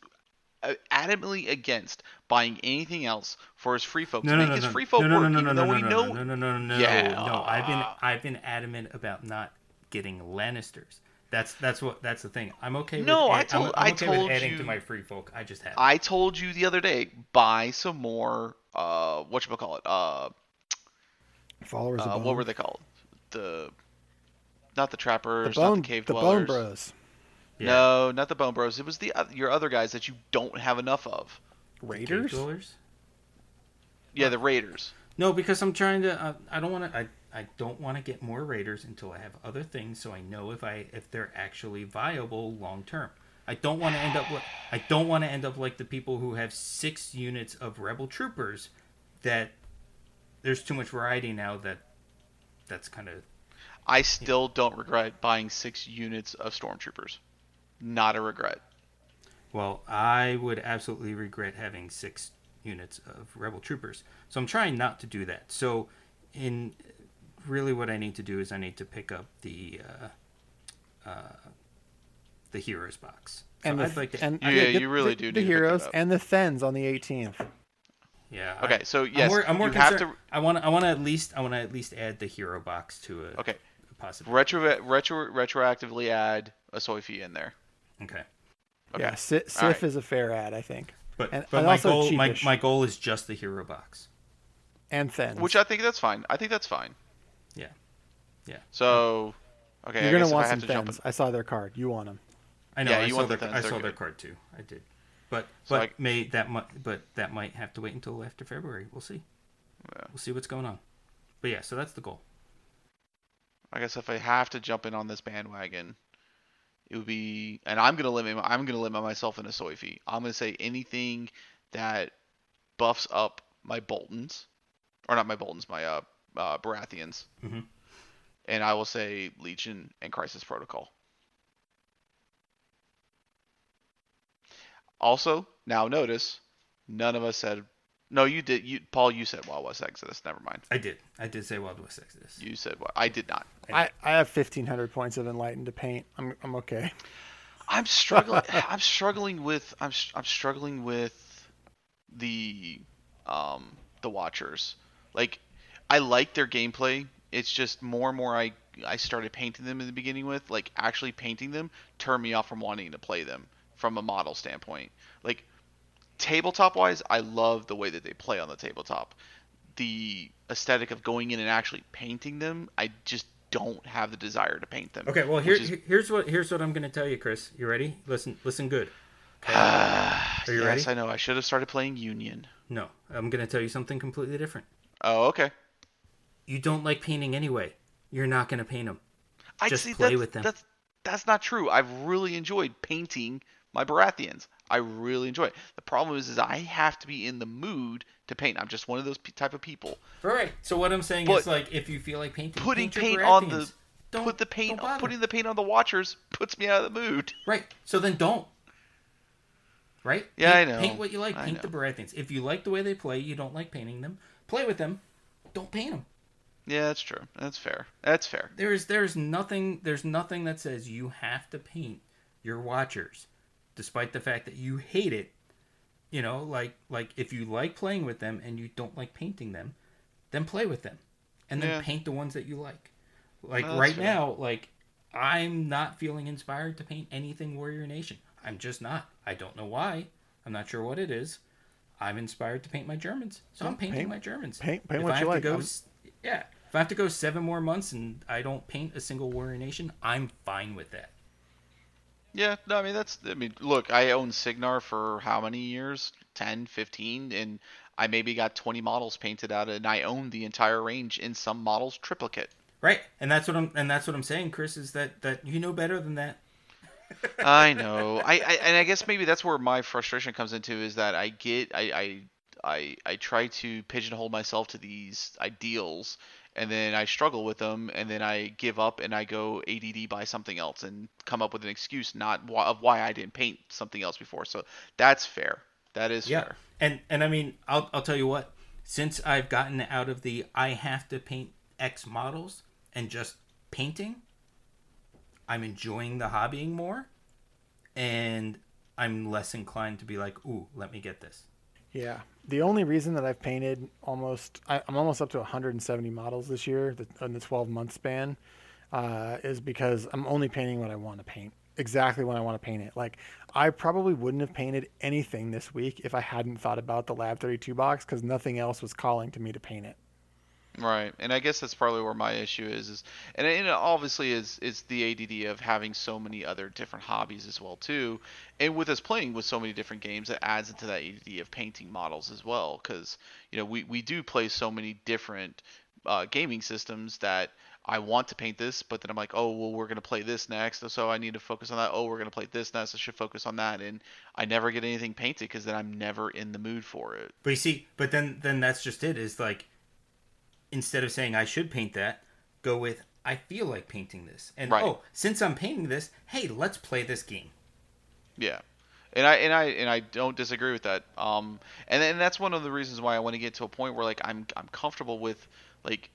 uh, adamantly against buying anything else for his free folk No, to no, make no, his no, free folk no, no, work, no, no, even no, though no, we no, know no, no, no, no, Yeah. no. I've been I've been adamant about not getting Lannisters. That's that's what that's the thing. I'm okay. No, with I add- told- I'm, I'm I okay told with adding you- to my free folk. I just have. I told you the other day, buy some more uh what you call it? Uh, followers uh of what were they called? The not the trappers, the not bone the cave the dwellers. Bone Bros. Yeah. No, not the bone bros. It was the oth- your other guys that you don't have enough of. Cave Raiders. dwellers? Yeah, the raiders. No, because I'm trying to. Uh, I don't want to. I, I don't want to get more raiders until I have other things, so I know if I if they're actually viable long term. I don't want to end up. With, I don't want to end up like the people who have six units of rebel troopers. That there's too much variety now. That that's kind of I still don't regret buying six units of stormtroopers. Not a regret. well. I would absolutely regret having six units of rebel troopers. So I'm trying not to do that. So in really what I need to do is I need to pick up the uh, uh, the heroes box. So and the, I'd like to, and Yeah, get you really the, do the need to pick that heroes up. and the Thens on the 18th. Yeah. I- Okay, so I'm yes, more, I'm more you have concerned. I want I want to at least I want to at least add the hero box to it. Okay, a possible. retro, retro retroactively add a soy fee in there. Okay. Okay. Yeah, Si- Sif All right. is a fair ad, I think, But And- but and my also goal my, cheapish. my goal is just the hero box. and then. Which I think that's fine. I think that's fine. Yeah. Yeah. So, okay, you're I gonna want some to jump in. I saw their card. You want them? I know. Yeah, I you saw want the their I saw they're their card too. I did. But So but I- may that might but that might have to wait until after February. We'll see. Yeah. We'll see what's going on. But yeah, so that's the goal. I guess if I have to jump in on this bandwagon, it would be, and I'm gonna limit, I'm gonna limit myself in a soy fee. I'm gonna say anything that buffs up my Boltons, or not my Boltons, my uh, uh Baratheons, Mhm. and I will say Legion and Crisis Protocol. Also, now notice, none of us said. No, you did. You, Paul, you said Wild West Exodus. Never mind. I did. I did say Wild West Exodus. You said what? I did not. I, I have 1,500 points of Enlightened to paint. I'm I'm okay. I'm struggling. I'm struggling with. I'm s- I'm struggling with the um the Watchers. Like, I like their gameplay. It's just more and more I I started painting them in the beginning with like actually painting them turned me off from wanting to play them from a model standpoint. Like tabletop wise, I love the way that they play on the tabletop. The aesthetic of going in and actually painting them, I just don't have the desire to paint them. Okay, well here, is- here- here's what here's what I'm going to tell you, Chris. You ready? Listen listen good. Okay? Are you yes, ready? I know. I should have started playing Union. no, I'm going to tell you something completely different. Oh, okay. you don't like painting anyway. You're not going to paint them. I Just see play with them. That's that's not true. I've really enjoyed painting my Baratheons. I really enjoy it. The problem is, is I have to be in the mood to paint. I'm just one of those p- type of people. Right. So what I'm saying But is like if you feel like painting, Putting paint, paint on the Don't, put the paint don't putting the paint on the Watchers puts me out of the mood. Right. So then don't. Right? Yeah, paint, I know. Paint what you like. I Paint the. Baratheons. If you like the way they play, you don't like painting them. Play with them. Don't paint them. Yeah, that's true. That's fair. That's fair. There's there's nothing there's nothing that says you have to paint your watchers, despite the fact that you hate it. You know, like like if you like playing with them and you don't like painting them, then play with them, and then Yeah. paint the ones that you like. Like that's right fair. now, like I'm not feeling inspired to paint anything Warrior Nation. I'm just not. I don't know why. I'm not sure what it is. I'm inspired to paint my Germans, so I'm painting paint- my Germans. paint- paint if what I you like. Go, yeah, if I have to go seven more months and I don't paint a single Warrior Nation, I'm fine with that. Yeah, no, I mean that's I mean, look, I own Cygnar for how many years? 10, 15 and I maybe got 20 models painted out and I own the entire range in some models triplicate. Right, and that's what I'm and that's what I'm saying, Chris, is that that you know better than that. I know. I, I and I guess maybe that's where my frustration comes into is that I get I I I, I try to pigeonhole myself to these ideals and then I struggle with them and then I give up and I go ADD by something else and come up with an excuse not wh- of why I didn't paint something else before. So that's fair. That is Yeah, fair. and and I mean, I'll I'll tell you what. Since I've gotten out of the I have to paint X models and just painting, I'm enjoying the hobbying more, and I'm less inclined to be like, "Ooh, let me get this." Yeah. The only reason that I've painted almost, I, I'm almost up to 170 models this year in the 12 month span, uh, is because I'm only painting what I want to paint. Exactly when I want to paint it. Like, I probably wouldn't have painted anything this week if I hadn't thought about the Lab 32 box because nothing else was calling to me to paint it. Right, and I guess that's probably where my issue is, is and it, it obviously is it's the ADD of having so many other different hobbies as well too, and with us playing with so many different games, it adds into that ADD of painting models as well, because you know we we do play so many different uh, gaming systems that I want to paint this, but then I'm like, oh well, we're gonna play this next, so I need to focus on that. Oh, we're gonna play this next, I should focus on that, and I never get anything painted because then I'm never in the mood for it. But you see, but then then that's just it. Is like instead of saying I should paint that, go with I feel like painting this, and Right. oh, since I'm painting this, hey, let's play this game. Yeah, and I and I and I don't disagree with that. Um, and and that's one of the reasons why I want to get to a point where like I'm I'm comfortable with like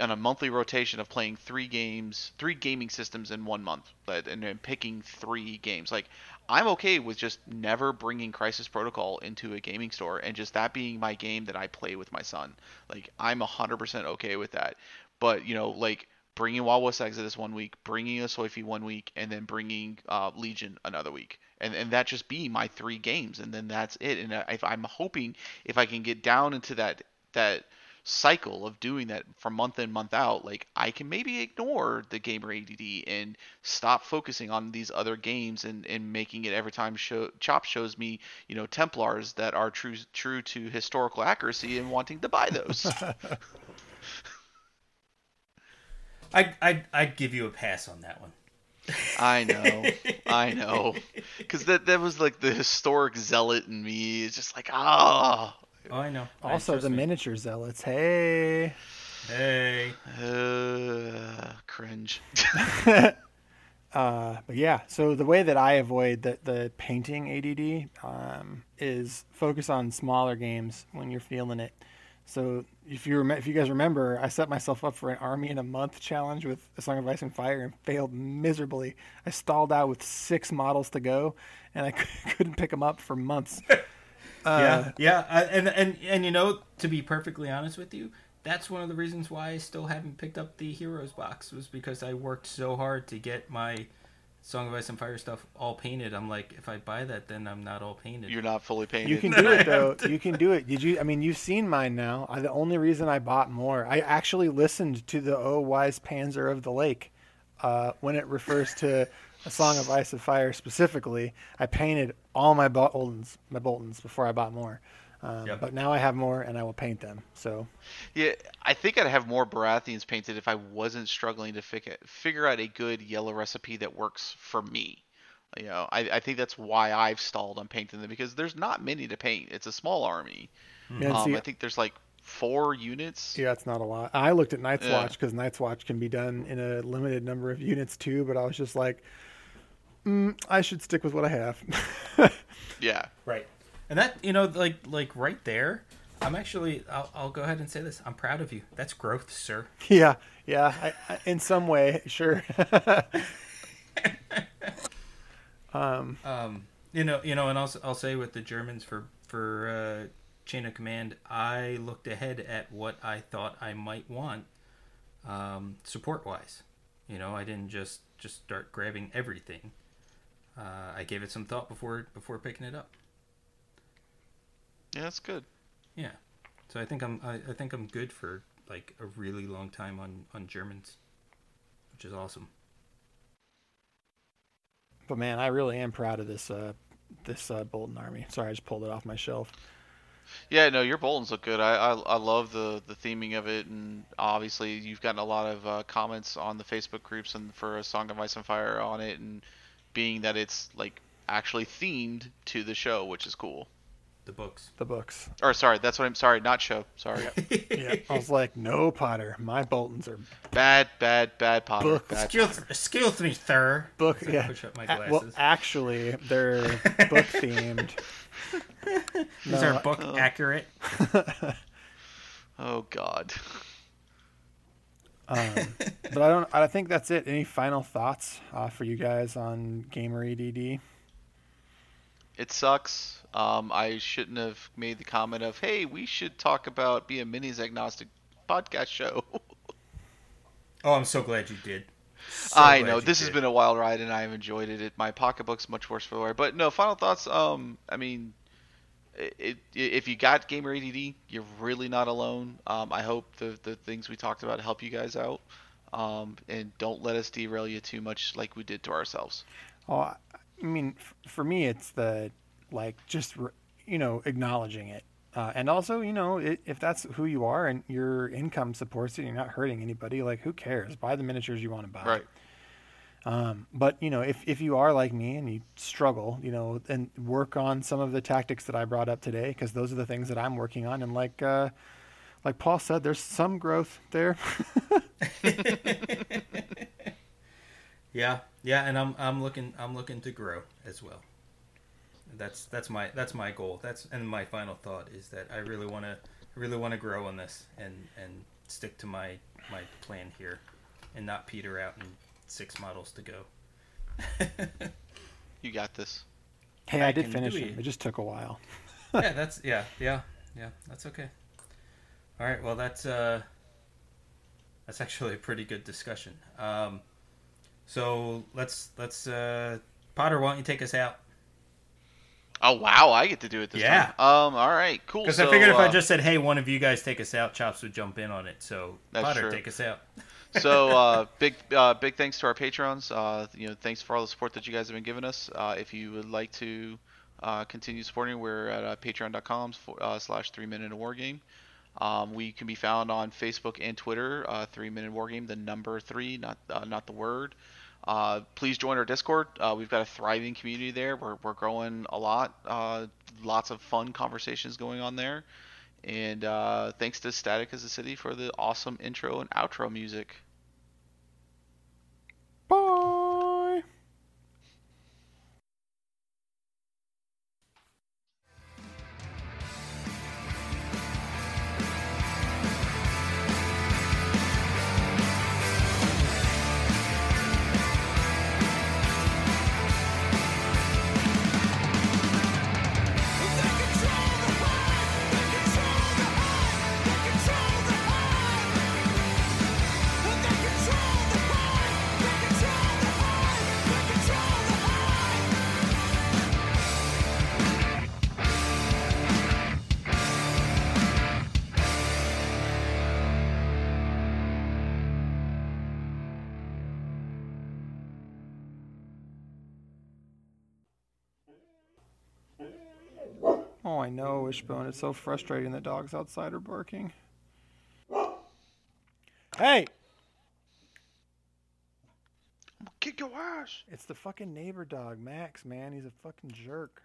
on a monthly rotation of playing three games, three gaming systems in one month, and then picking three games. Like I'm okay with just never bringing Crisis Protocol into a gaming store and just that being my game that I play with my son. Like I'm 100% okay with that. But you know, like bringing West Exodus one week, bringing a Soifi one week, and then bringing uh, Legion another week, and and that just be my three games, and then that's it. And if I'm hoping if I can get down into that that cycle of doing that from month in month out like i can maybe ignore the gamer add and stop focusing on these other games and, and making it every time show chop shows me you know templars that are true true to historical accuracy and wanting to buy those I I I'd give you a pass on that one. I know, I know, because that that was like the historic zealot in me. It's just like ah, Oh, I know. I- Also, trust the me. miniature zealots. Hey. Hey. uh, cringe. Uh, but yeah, so the way that I avoid the, the painting ADD um, is focus on smaller games when you're feeling it. So if you rem- if you guys remember, I set myself up for an army in a month challenge with A Song of Ice and Fire and failed miserably. I stalled out with six models to go, and I couldn't pick them up for months. Yeah, yeah, and and and you know, to be perfectly honest with you, that's one of the reasons why I still haven't picked up the Heroes box was because I worked so hard to get my Song of Ice and Fire stuff all painted. I'm like, if I buy that, then I'm not all painted. You're not fully painted. You can do it though. You can do it. Did you? I mean, you've seen mine now. I, the only reason I bought more, I actually listened to the "Oh Wise Panzer of the Lake" uh, when it refers to a song of ice and fire specifically. I painted all my Boltons, my Boltons before I bought more. Um, Yep. But now I have more, and I will paint them. So Yeah, I think I'd have more Baratheons painted if I wasn't struggling to fig- figure out a good yellow recipe that works for me. You know, I, I think that's why I've stalled on painting them because there's not many to paint. It's a small army. and Um, see, I think there's like four units. yeah, it's not a lot. I looked at Night's Yeah. Watch because Night's Watch can be done in a limited number of units too. But I was just like, mm, I should stick with what I have. Yeah. Right. And that you know, like like right there, I'm actually I'll, I'll go ahead and say this. I'm proud of you. That's growth, sir. yeah, yeah. I, I, in some way, sure. um, Um, you know, you know, and I'll I'll say with the Germans for for uh, chain of command, I looked ahead at what I thought I might want, um, support wise. You know, I didn't just just start grabbing everything. Uh, I gave it some thought before before picking it up. Yeah, that's good. Yeah, so I think I'm I, I think I'm good for like a really long time on on Germans, which is awesome. but man, I really am proud of this uh, this uh, Bolton army. Sorry, I just pulled it off my shelf. Yeah, no, your Boltons look good. I, I, I love the, the theming of it, and obviously you've gotten a lot of uh, comments on the Facebook groups and for a Song of Ice and Fire on it, and being that it's like actually themed to the show, which is cool. The books. The books. Or sorry, that's what I'm sorry, not show. Sorry, Yeah, I was like, no, Potter. My Boltons are bad, bad, bad Potter. Book. Bad Excuse, excuse me, sir. book. As Yeah. Push up my A- well, actually, they're book themed. These no, are book Oh. accurate. Oh God. Um, but I don't. I think that's it. Any final thoughts uh, for you guys on Gamer ADD? It sucks. Um, I shouldn't have made the comment of, "Hey, we should talk about be a minis agnostic podcast show." Oh, I'm so glad you did. So I know you this has been a wild ride, and I have enjoyed it. it my pocketbook's much worse for the wear. But no, final thoughts. Um, I mean, it, it, if you got gamer ADD, you're really not alone. Um, I hope the the things we talked about help you guys out. Um, and don't let us derail you too much like we did to ourselves. Oh, I mean, f- for me, it's the like just you know acknowledging it, uh, and also you know i if that's who you are and your income supports it, you're not hurting anybody. Like, who cares? Buy the miniatures you want to buy. Right. Um, but you know, if if you are like me and you struggle, you know, and work on some of the tactics that I brought up today, because those are the things that I'm working on. And like uh, like Paul said, there's some growth there. Yeah, yeah, and I'm I'm looking I'm looking to grow as well. That's that's my that's my goal. That's and my final thought is that I really want to really want to grow on this and and stick to my my plan here, and not peter out in six models to go. You got this. hey, I, I did finish it. it. It just took a while. yeah, that's yeah yeah yeah that's okay. All right, well that's uh that's actually a pretty good discussion. Um, so let's let's uh Potter, why don't you take us out? Oh wow, I get to do it this Yeah. time. Um, all right, cool. Because so, I figured if I uh, just said, "Hey, one of you guys take us out," Chops would jump in on it. So That's Potter, true. take us out. so uh, big uh, big thanks to our patrons. Uh, you know, thanks for all the support that you guys have been giving us. Uh, if you would like to uh, continue supporting, we're at uh, patreon.com uh, slash three minute war game. Um, we can be found on Facebook and Twitter. Uh, three minute war game, the number three, not uh, not the word. Uh, please join our Discord. Uh, we've got a thriving community there. We're, we're growing a lot. Uh, lots of fun conversations going on there. And uh, thanks to Static as a City for the awesome intro and outro music. Bye. Oh, I know, Wishbone. It's so frustrating that dogs outside are barking. Hey! I'm gonna kick your ass. It's the fucking neighbor dog, Max, man. He's a fucking jerk.